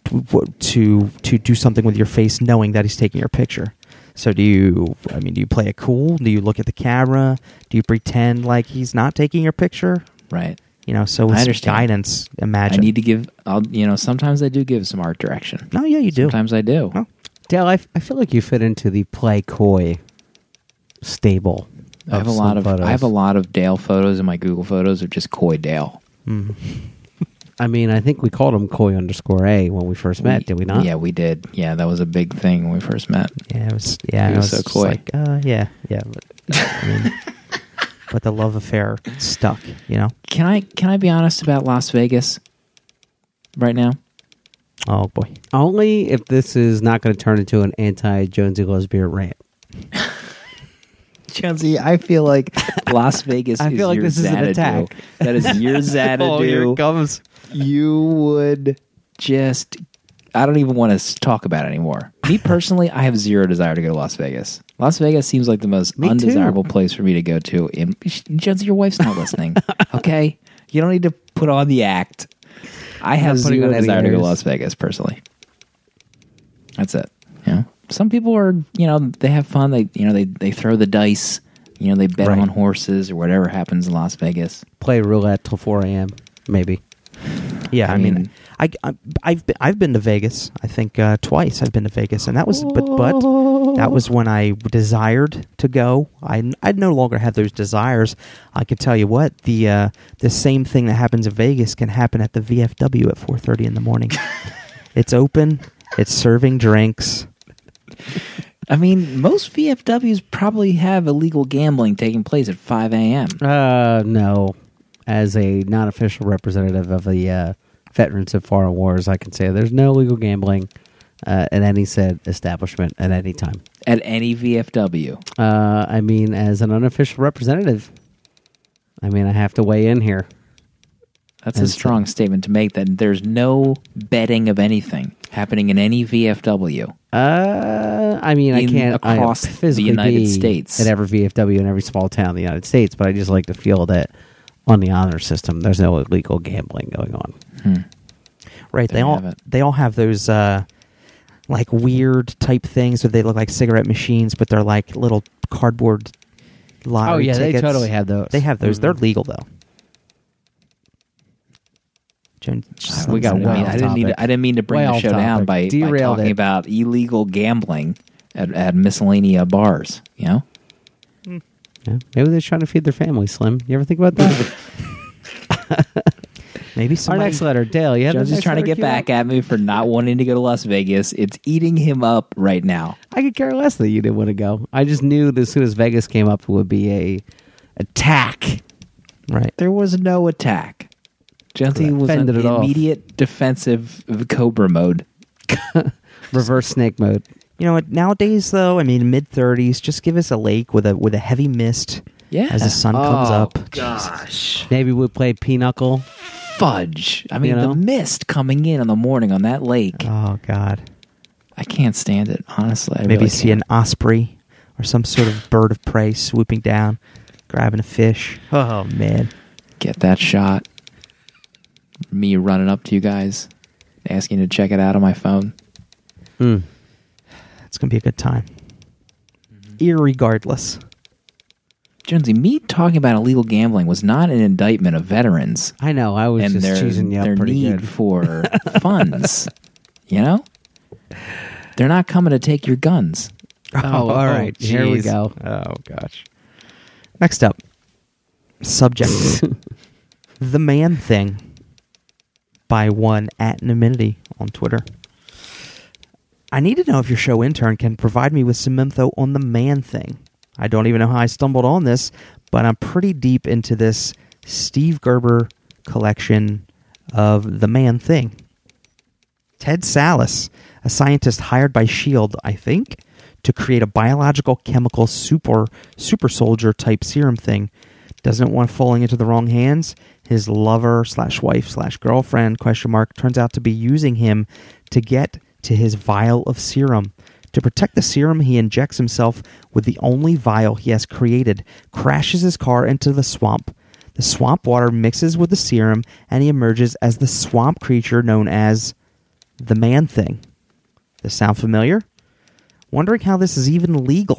to to, to do something with your face, knowing that he's taking your picture. So do you? I mean, do you play it cool? Do you look at the camera? Do you pretend like he's not taking your picture? Right. You know, so with some understand. guidance, imagine. I need to give. I'll. You know, sometimes I do give some art direction. No, yeah, you do. Sometimes I do. Oh. Dale. I, f- I feel like you fit into the play coy stable. I have a lot of. photos. I have a lot of Dale photos in my Google photos of just coy Dale. Mm. I mean, I think we called him coy underscore a when we first met, did we not? Yeah, we did. Yeah, that was a big thing when we first met. Yeah, it was. Yeah, He it was was so just coy. Like, uh, yeah, yeah. But, I mean, but the love affair stuck. You know. Can I can I be honest about Las Vegas right now? Oh boy. Only if this is not going to turn into an anti Jonesy Loves Beer rant. Jonesy, I feel like Las Vegas. I is feel like your this is an attack. That is your oh, Xanadu. comes. you would just. I don't even want to talk about it anymore. Me personally, I have zero desire to go to Las Vegas. Las Vegas seems like the most Me too. undesirable place for me to go to. And Jonesy, your wife's not listening. Okay, You don't need to put on the act. I have putting zero on any desire to go to airs. Las Vegas personally. That's it. Yeah. Some people are, you know, they have fun. They, you know, they they throw the dice. You know, they bet Right. on horses or whatever happens in Las Vegas. Play roulette till 4 a.m. Maybe. Yeah, I, I mean, mean- I, I I've been, I've been to Vegas. I think uh, twice I've been to Vegas, and that was but but that was when I desired to go. I I no longer have those desires. I could tell you what the uh, the same thing that happens in Vegas can happen at the VFW at four thirty in the morning. it's open. It's serving drinks. I mean, most VFWs probably have illegal gambling taking place at 5 a.m. Uh, no. As a non official representative of the uh, Veterans of Foreign Wars, I can say there's no legal gambling uh, at any said establishment at any time. At any VFW. Uh, I mean, as an unofficial representative, I mean, I have to weigh in here. That's a And so- strong statement to make that there's no betting of anything happening in any VFW. Uh, I mean, I can't I across the United States. at every VFW in every small town in the United States, but I just like to feel that on the honor system, there's no illegal gambling going on. Right. There they all have they all have those uh, like weird type things where they look like cigarette machines, but they're like little cardboard. Lottery Oh, yeah, they totally have those. They have those. Mhm. They're legal though. Just- We got I, mean, I didn't mean to, I didn't mean to bring the show down by, by talking it. about illegal gambling at, at miscellanea bars. You know, Yeah, maybe they're trying to feed their family. Slim, you ever think about that? maybe Our next letter, Dale. You have Jones is trying to get back up? at me for not wanting to go to Las Vegas. It's eating him up right now. I could care less that you didn't want to go. I just knew that as soon as Vegas came up, it would be a attack. Right. There was no attack. Jonesy was in it off. immediate defensive Cobra mode. Reverse snake mode. You know? Nowadays, though, I mean, mid thirties, just give us a lake with a with a heavy mist Yeah. as the sun comes Oh, up. Gosh. Maybe we play pinochle. Fudge. I mean, You know? the mist coming in in the morning on that lake. Oh God! I can't stand it, honestly. I Maybe really see can't. an osprey or some sort of bird of prey swooping down, grabbing a fish. Oh man! get that shot. Me running up to you guys, asking you to check it out on my phone. Hmm. It's gonna be a good time. Mm-hmm. Irregardless. Jonesy, me talking about illegal gambling was not an indictment of veterans I know. I was and just their, choosing you up their pretty need good. for funds. You know? They're not coming to take your guns. Oh, all right. Here we go. Oh gosh. Next up, subject: the man thing by one at Anonymity on Twitter. I need to know if your show intern can provide me with some info on the man thing. I don't even know how I stumbled on this, but I'm pretty deep into this Steve Gerber collection of the man thing. Ted Sallis, a scientist hired by Shield, I think, to create a biological chemical super super soldier type serum thing, doesn't want falling into the wrong hands. His lover slash wife slash girlfriend question mark turns out to be using him to get to his vial of serum. To protect the serum, he injects himself with the only vial he has created, crashes his car into the swamp. The swamp water mixes with the serum, and he emerges as the swamp creature known as the man thing. This sound familiar? Wondering how this is even legal.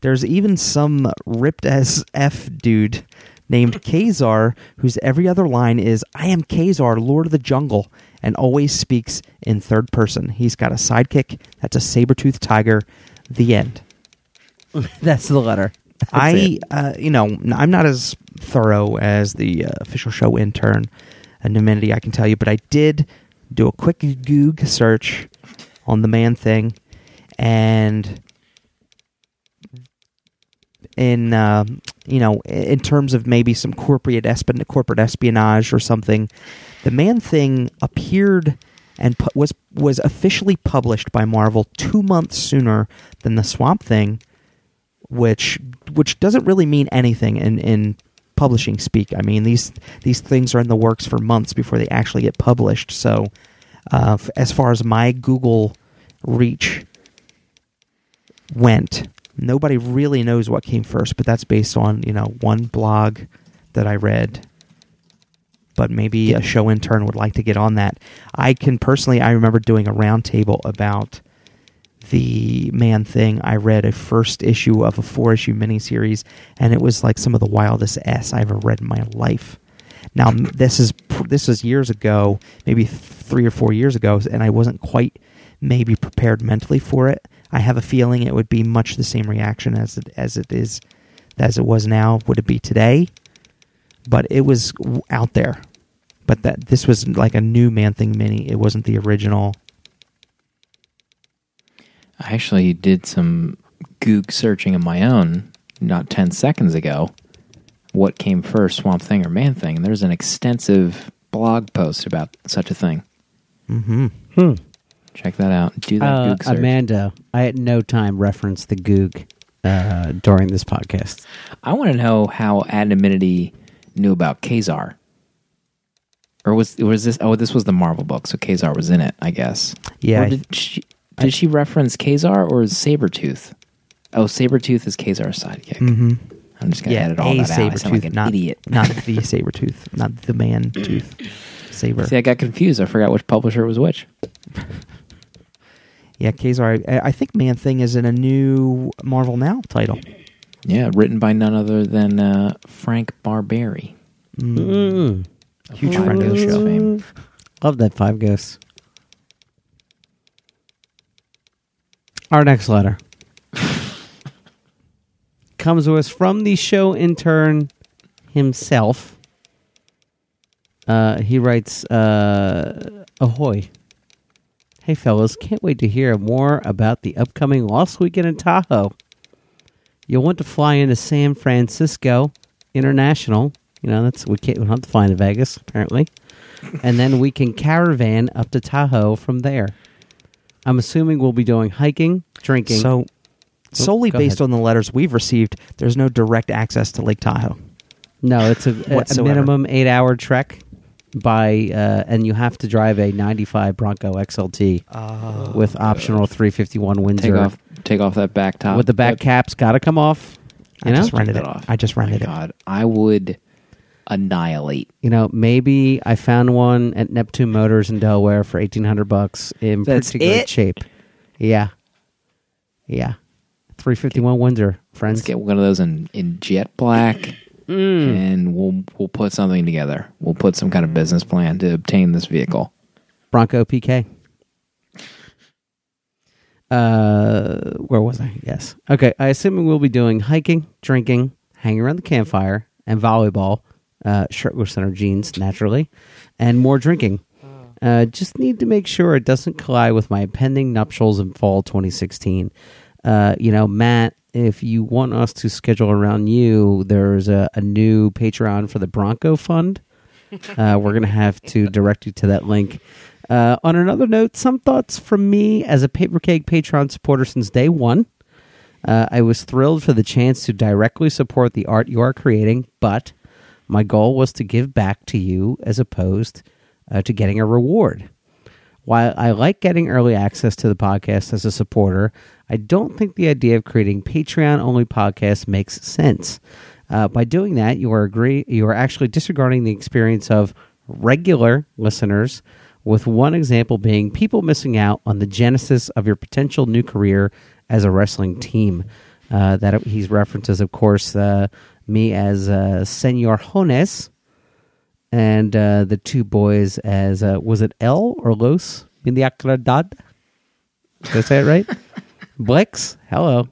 There's even some ripped as F dude named Ka-Zar, whose every other line is, I am Ka-Zar, Lord of the Jungle, and always speaks in third person. He's got a sidekick that's a saber toothed tiger. The end. That's the letter. That's I, uh, you know, I'm not as thorough as the uh, official show intern, Anonymity, I can tell you, but I did do a quick Goog search on the man thing, and in uh, you know, in terms of maybe some corporate esp- corporate espionage or something, the man thing appeared and pu- was was officially published by Marvel two months sooner than the Swamp Thing which which doesn't really mean anything in in publishing speak. I mean these these things are in the works for months before they actually get published. So uh, f- as far as my Google reach went, nobody really knows what came first. But that's based on you know one blog that I read but maybe a show intern would like to get on that. I can personally, I remember doing a roundtable about the Man Thing. I read a first issue of a four issue miniseries, and it was like some of the wildest s I ever read in my life. Now this is this was years ago, maybe three or four years ago, and I wasn't quite maybe prepared mentally for it. I have a feeling it would be much the same reaction as it as it is as it was now. Would it be today? But it was out there. But that this was like a new Man Thing mini. It wasn't the original. I actually did some Goog searching of my own not 10 seconds ago. What came first, Swamp Thing or Man Thing? And there's an extensive blog post about such a thing. Mm-hmm. Hmm. Check that out. Do that Uh, Goog search. Amanda, I at no time referenced the Goog uh, during this podcast. I want to know how Anonymity knew about Ka-Zar. Or was was this? Oh, this was the Marvel book, so Ka-Zar was in it, I guess. Yeah, Or I- did she, did she reference Ka-Zar or is Sabretooth? Oh, Sabretooth is Ka-Zar's sidekick. Mm-hmm. I'm just gonna Yeah, edit all a that out. I saber sound like an not idiot. not the saber tooth, not the man tooth saber. See, I got confused. I forgot which publisher was which. Yeah, Ka-Zar. I, I think Man Thing is in a new Marvel Now title. Yeah, written by none other than uh, Frank Barbiere. Mm. Huge Five friend of the Ghosts show. fame. Love that five ghosts. Our next letter comes to us from the show intern himself. Uh, he writes, uh, "Ahoy! Hey fellas, can't wait to hear more about the upcoming Lost Weekend in Tahoe. You'll want to fly into San Francisco International. You know that's we can't we don't have to fly into Vegas apparently." and then we can caravan up to Tahoe from there. I'm assuming we'll be doing hiking, drinking. So, oh, solely go based ahead. on the letters we've received, there's no direct access to Lake Tahoe. no, it's a, a- Whatsoever. minimum eight hour trek by, uh, and you have to drive a 95 Bronco XLT with optional 351 Windsor. Take Windsor. off, take off that back top. with the back That- caps, got to come off. I know, just rented it. off. I just Oh my rented it. God, I would annihilate. you know, maybe I found one at Neptune Motors in Delaware for 1800 bucks in That's pretty good shape. Yeah, yeah, 351 Windsor, friends. Let's get one of those in, in jet black, Mm. and we'll we'll put something together. We'll put some kind of business plan to obtain this vehicle. Bronco PK. Uh, where was I? Yes. Okay. I assume we'll be doing hiking, drinking, hanging around the campfire, and volleyball. Uh, shirtless in our jeans, naturally, and more drinking. Uh, just need to make sure it doesn't collide with my pending nuptials in fall 2016. Uh, you know, Matt, if you want us to schedule around you, there's a, a new Patreon for the Bronco Fund. Uh, we're going to have to direct you to that link. Uh, on another note, some thoughts from me as a Paper Keg Patreon supporter since day one. Uh, I was thrilled for the chance to directly support the art you are creating, but my goal was to give back to you as opposed uh, to getting a reward. While I like getting early access to the podcast as a supporter, I don't think the idea of creating Patreon only podcasts makes sense. Uh, by doing that, you are agree you are actually disregarding the experience of regular listeners. With one example being people missing out on the genesis of your potential new career as a wrestling team. Uh, that he's references, of course, uh, me as uh, Senor Jones, and uh, the two boys as uh, was it El or Los in the Acradad? Did I say it right? Blix, hello.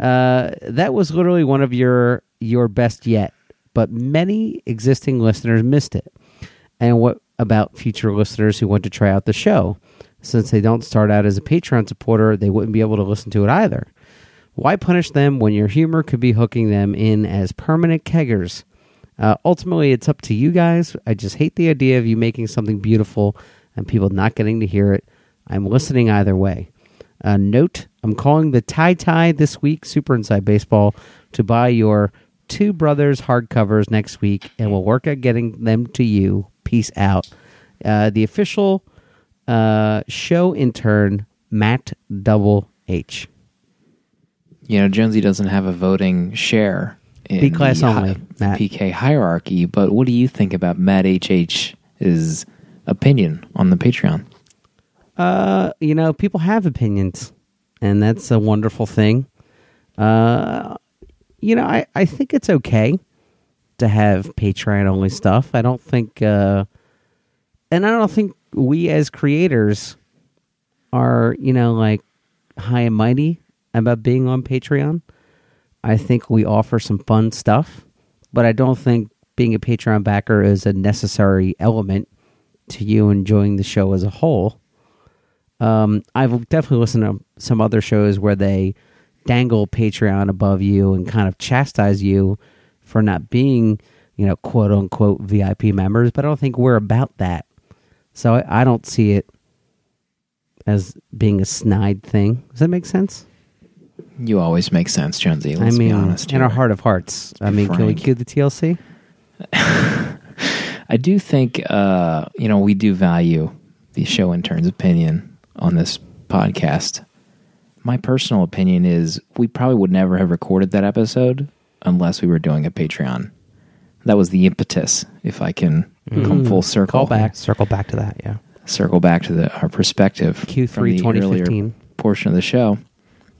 Uh, that was literally one of your your best yet, but many existing listeners missed it. And what about future listeners who want to try out the show? Since they don't start out as a Patreon supporter, they wouldn't be able to listen to it either. Why punish them when your humor could be hooking them in as permanent keggers? Uh, ultimately, it's up to you guys. I just hate the idea of you making something beautiful and people not getting to hear it. I'm listening either way. Uh, note: I'm calling the tie tie this week, Super Inside Baseball, to buy your two brothers hardcovers next week, and we'll work at getting them to you. Peace out. Uh, the official uh, show intern, Matt Double H. You know, Jonesy doesn't have a voting share B class the only, Matt. PK hierarchy. But what do you think about Matt HH's opinion on the Patreon? Uh, you know, people have opinions, and that's a wonderful thing. Uh, you know, I, I think it's okay to have Patreon only stuff. I don't think, uh, and I don't think we as creators are, you know, like high and mighty about being on Patreon. I think we offer some fun stuff, but I don't think being a Patreon backer is a necessary element to you enjoying the show as a whole. Um, I've definitely listened to some other shows where they dangle Patreon above you and kind of chastise you for not being, you know, quote unquote VIP members, but I don't think we're about that. So I, I don't see it as being a snide thing. Does that make sense? You always make sense, Jonesy. Let's I mean, be honest. in here. our heart of hearts. I mean, can we cue the TLC? I do think, uh, you know, we do value the show intern's opinion on this podcast. My personal opinion is we probably would never have recorded that episode unless we were doing a Patreon. That was the impetus, if I can come full circle. Call back. Circle back to that. Yeah. Circle back to the, our perspective. Q3 from the earlier 2015. portion of the show.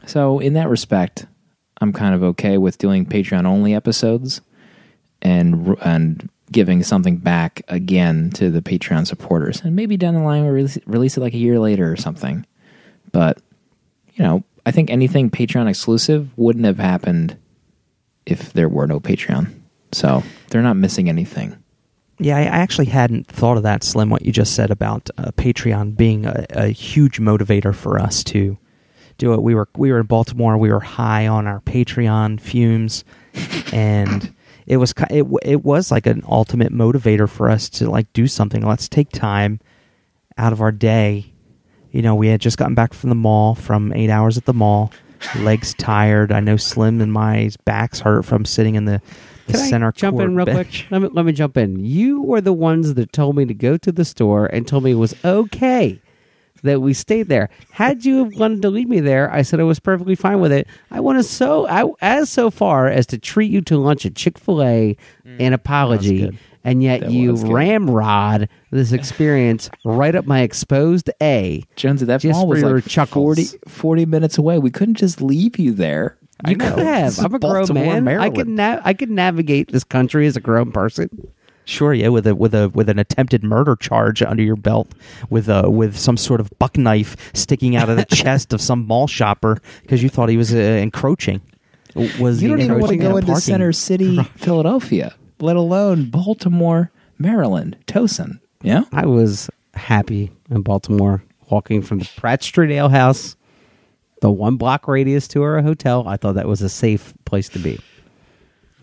So, in that respect, I'm kind of okay with doing Patreon only episodes and and giving something back again to the Patreon supporters. And maybe down the line we'll release, release it like a year later or something. But you know, I think anything Patreon exclusive wouldn't have happened if there were no Patreon. So they're not missing anything. Yeah, I I actually hadn't thought of that, Slim. What you just said about uh, Patreon being a, a huge motivator for us to do it. We were we were in Baltimore. We were high on our Patreon fumes, and it was it it was like an ultimate motivator for us to like do something. Let's take time out of our day. You know, we had just gotten back from the mall from eight hours at the mall. Legs tired. I know Slim and my backs hurt from sitting in the, Can center I jump in real bench. quick? Let me, let me jump in. You were the ones that told me to go to the store and told me it was okay that we stayed there. Had you have wanted to leave me there, I said I was perfectly fine with it. I went as so I, as so far as to treat you to lunch at Chick Fil mm. A in apology, and yet That you ramrod this experience right up my exposed A. Jonesy, that Just mall was like 40, chuckles. 40 minutes away. We couldn't just leave you there. You could have. I'm a grown Baltimore, man. I could na- I could navigate this country as a grown person. Sure, yeah, with a with a with an attempted murder charge under your belt, with a with some sort of buck knife sticking out of the chest of some mall shopper because you thought he was uh, encroaching. Was You he don't even want to go in a into Center City, Philadelphia, let alone Baltimore, Maryland, Towson. Yeah, I was happy in Baltimore, walking from the Pratt Street Ale House, the one block radius to our hotel. I thought that was a safe place to be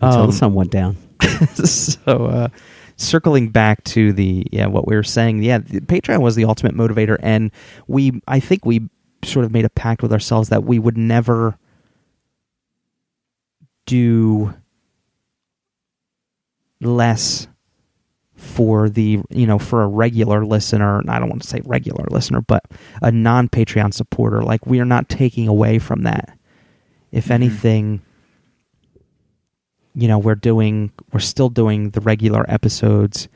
until Um, the sun went down. so uh, circling back to the yeah what we were saying yeah the patreon was the ultimate motivator and we i think we sort of made a pact with ourselves that we would never do less for the you know for a regular listener i don't want to say regular listener but a non-patreon supporter. Like we are not taking away from that. If mm-hmm. anything you know we're doing we're still doing the regular episodes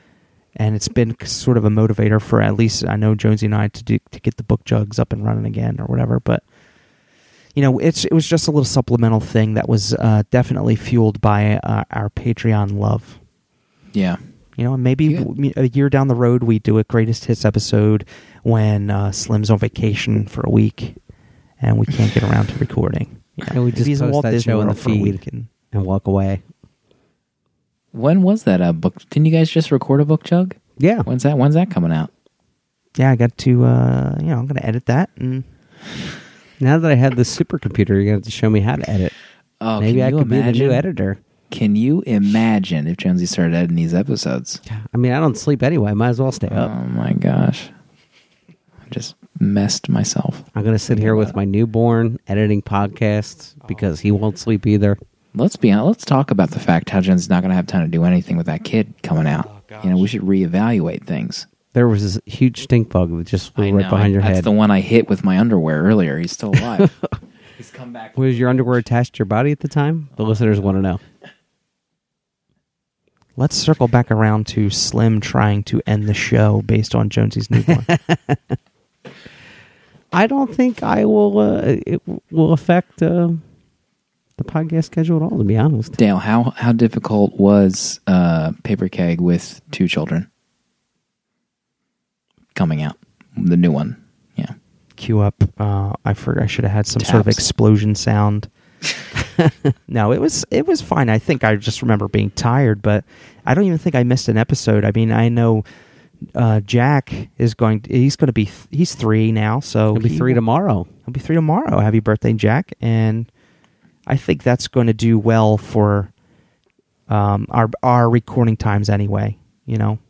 and it's been sort of a motivator for at least I know Jonesy and I to do to get the book chugs up and running again or whatever but you know it's it was just a little supplemental thing that was uh, definitely fueled by uh, our Patreon love yeah. you know and maybe Yeah. a year down the road we do a greatest hits episode when uh, Slim's on vacation for a week and we can't get around to recording you know, And we just he's post Walt that Disney show in the for a feed. week and and walk away. When was that a book? Didn't you guys just record a book chug? Yeah. When's that? When's that coming out? yeah, I got to uh, you know I'm gonna edit that and Now that I have this supercomputer, you're going to have to show me how to edit. Oh, Maybe can I you could be the imagine? new editor. Can you imagine if Jonesy started editing these episodes? I mean, I don't sleep anyway. Might as well stay up. Oh my gosh, I just messed myself. I'm going to sit here with my newborn editing podcasts because he won't sleep either. Let's be honest. Let's talk about the fact how Jonesy's not going to have time to do anything with that kid coming out. you know, we should reevaluate things. There was this huge stink bug that just flew I right know. behind your That's head. That's the one I hit with my underwear earlier. He's still alive. He's come back. Was your underwear attached to your body at the time? The listeners want to know. let's circle back around to Slim trying to end the show based on Jonesy's newborn. I don't think I will. Uh, it will affect uh, the podcast schedule at all. To be honest, Dale, how how difficult was uh, Paper Keg with two children coming out? The new one, yeah. Cue up. Uh, I forgot. I should have had some sort of explosion sound. no, it was it was fine. I think I just remember being tired, but I don't even think I missed an episode. I mean, I know uh, Jack is going. he's going to be. He's three now, so it'll be he three tomorrow. He'll be three tomorrow. Happy birthday, Jack! And I think that's going to do well for um, our our recording times anyway. You know,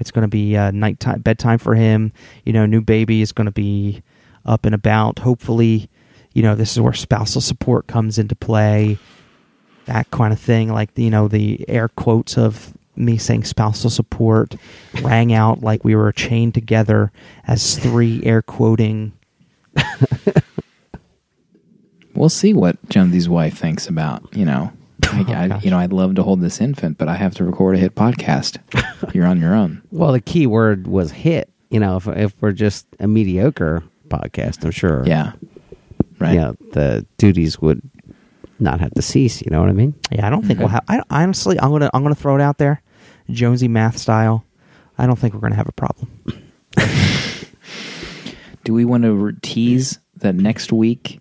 it's going to be uh, nighttime bedtime for him. You know, new baby is going to be up and about. Hopefully, you know this is where spousal support comes into play. That kind of thing, like you know the air quotes of me saying spousal support rang out like we were chained together as three air quoting We'll see what Jonesy's wife thinks about. You know, oh, I, I- gosh. you know, I'd love to hold this infant, but I have to record a hit podcast. You're on your own. Well, the key word was hit. You know, if if we're just a mediocre podcast, I'm sure. Yeah, right. Yeah, the duties would not have to cease. You know what I mean? Yeah, I don't think we'll mm-hmm. have. I honestly, I'm gonna I'm gonna throw it out there, Jonesy math style. I don't think we're gonna have a problem. Do we want to tease that next week,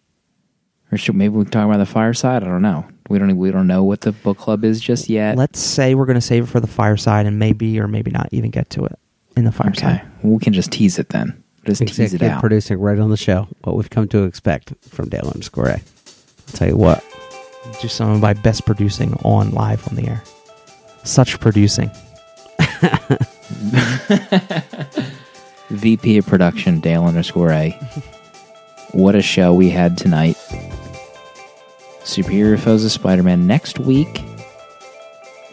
or should maybe we talk about the fireside? I don't know. We don't. We don't know what the book club is just yet. Let's say we're gonna save it for the fireside and maybe or maybe not even get to it in the fireside. okay, we can just tease it then. Just tease it Executive out. producing right on the show. What we've come to expect from Dale underscore A. I'll tell you what. Do some of my best producing on live on the air. Such producing. VP of production, Dale underscore A. what a show we had tonight. Superior Foes of Spider Man. Next week,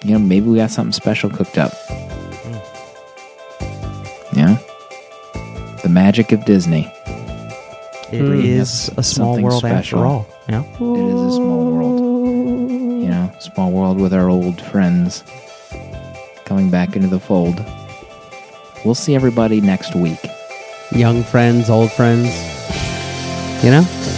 you know, maybe we got something special cooked up. Yeah? The magic of Disney. It Hmm. is a small world special. after all. Yeah. It is a small world. You know, small world with our old friends coming back into the fold. We'll see everybody next week. Young friends, old friends. You know?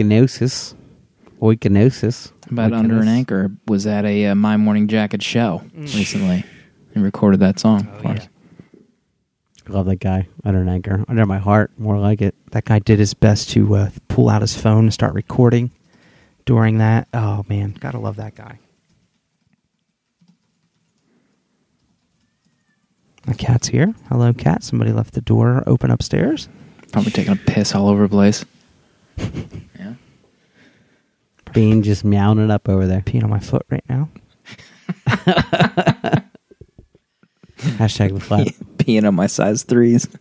Rings. Oikinosis. Oikinosis. About Under an Anchor was at a uh, My Morning Jacket show recently and recorded that song for us. Love that guy. Under an anchor. Under my heart. More like it. That guy did his best to uh, pull out his phone and start recording during that. Oh man, gotta love that guy. My cat's here. Hello, cat. Somebody left the door open upstairs. Probably taking a piss all over the place. Yeah. Bean just meowing it up over there. Peeing on my foot right now. Hashtag the flat. Peeing on my size threes.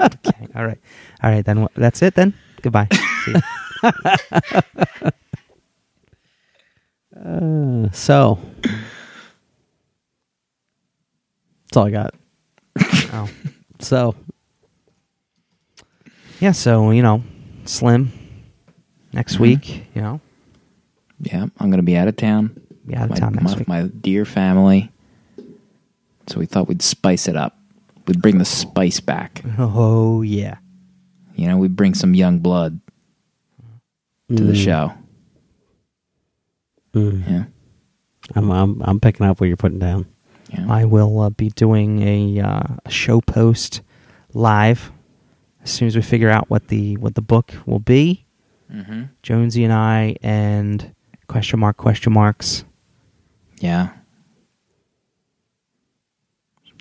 Okay. All right. All right. Then wh- that's it. Then goodbye. See you. Uh, so. That's all I got. Oh. So. Yeah. So you know, Slim. Next Mhm. week, you know, Yeah, I'm going to be out of town. be out of my, town next my, week. my dear family. So we thought we'd spice it up. We'd bring the spice back. Oh yeah. You know, we'd bring some young blood to the Mm, show. mm. Yeah. I'm, I'm, I'm picking up what you're putting down. yeah. I will uh, be doing a, uh, a show post live as soon as we figure out what the what the book will be. mm-hmm. Jonesy and I and Question mark, question marks. Yeah.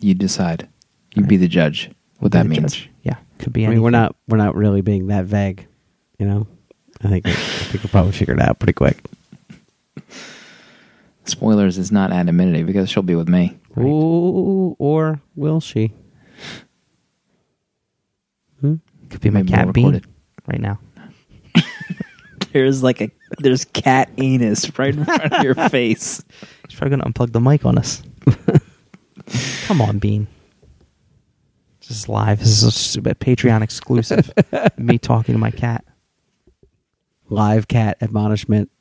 You decide. You be the judge. What that Be the means. judge. Yeah, could be I mean, anything. we're not we're not really being that vague, you know. I think I think we'll probably figure it out pretty quick. Spoilers is not anonymity because she'll be with me. Ooh, or will she? Hmm? Could be my Maybe we'll cat Bean record right now. There's like a there's cat anus right in front of your face. He's probably gonna unplug the mic on us. Come on, Bean. This is live. This is a stupid Patreon exclusive. Me talking to my cat. Live cat admonishment.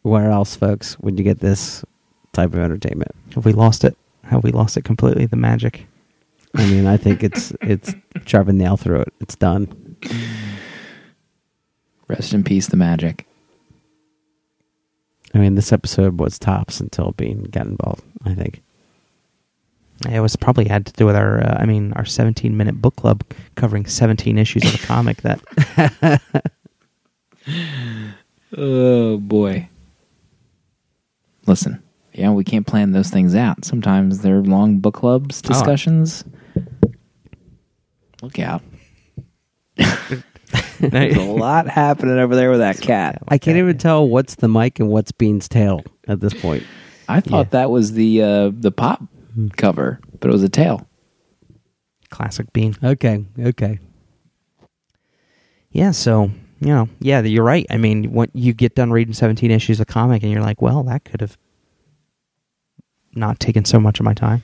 Where else, folks, would you get this type of entertainment? Have we lost it? Have we lost it completely? The magic. I mean, I think it's it's sharp a nail through it. It's done. Rest in peace, the magic. I mean, this episode was tops until Bean got involved. I think. It was probably had to do with our, uh, I mean, our 17 minute book club covering 17 issues of a comic that Oh boy. Listen, yeah, we can't plan those things out. Sometimes they're long book clubs discussions. Look out. There's a lot happening over there with that cat. I can't even tell what's the mic and what's Bean's tail at this point. I thought that was the uh, the pop cover, but it was a tail. classic Bean. Okay, okay. Yeah, so, you know, yeah, you're right. I mean, when you get done reading 17 issues of comic and you're like, well, that could have not taken so much of my time.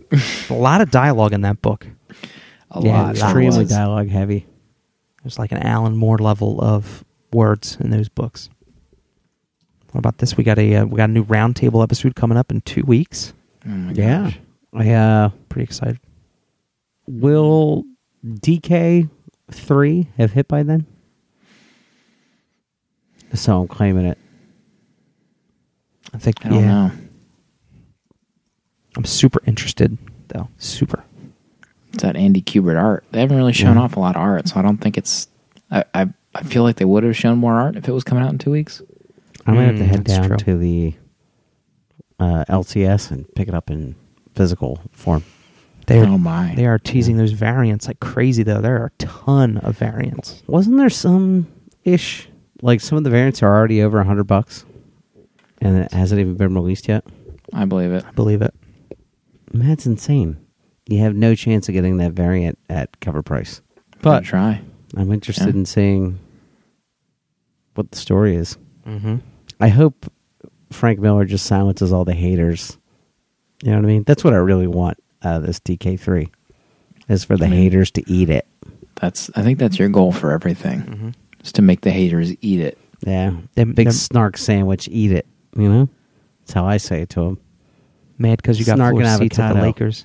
a lot of dialogue in that book. A yeah, lot. extremely dialogue heavy. There's like an Alan Moore level of words in those books. What about this? We got a uh, we got a new roundtable episode coming up in two weeks. Oh my Yeah. gosh. I uh Pretty excited. will DK three have hit by then? So I'm claiming it. I think. I don't yeah, know. I'm super interested though. Super. It's that Andy Kubert art. They haven't really shown Yeah. off a lot of art, so I don't think it's. I, I I feel like they would have shown more art if it was coming out in two weeks. I might gonna have to Mm, head that's down true. to the uh, LCS and pick it up in physical form. They are oh my! they are teasing those variants like crazy though. There are a ton of variants. Wasn't there some ish like some of the variants are already over a hundred bucks, and it hasn't even been released yet? I believe it. I believe it. Man, That's insane. You have no chance of getting that variant at cover price. But But try. I'm interested Yeah. in seeing what the story is. Mm-hmm. I hope Frank Miller just silences all the haters. You know what I mean? That's what I really want out of this DK3 is for the I mean- haters to eat it. That's. I think that's your goal for everything. Mm-hmm. Is to make the haters eat it. Yeah. That Big them- snark sandwich, eat it. You know? That's how I say it to them. Mad because you got Snark floor and seats at the. Lakers.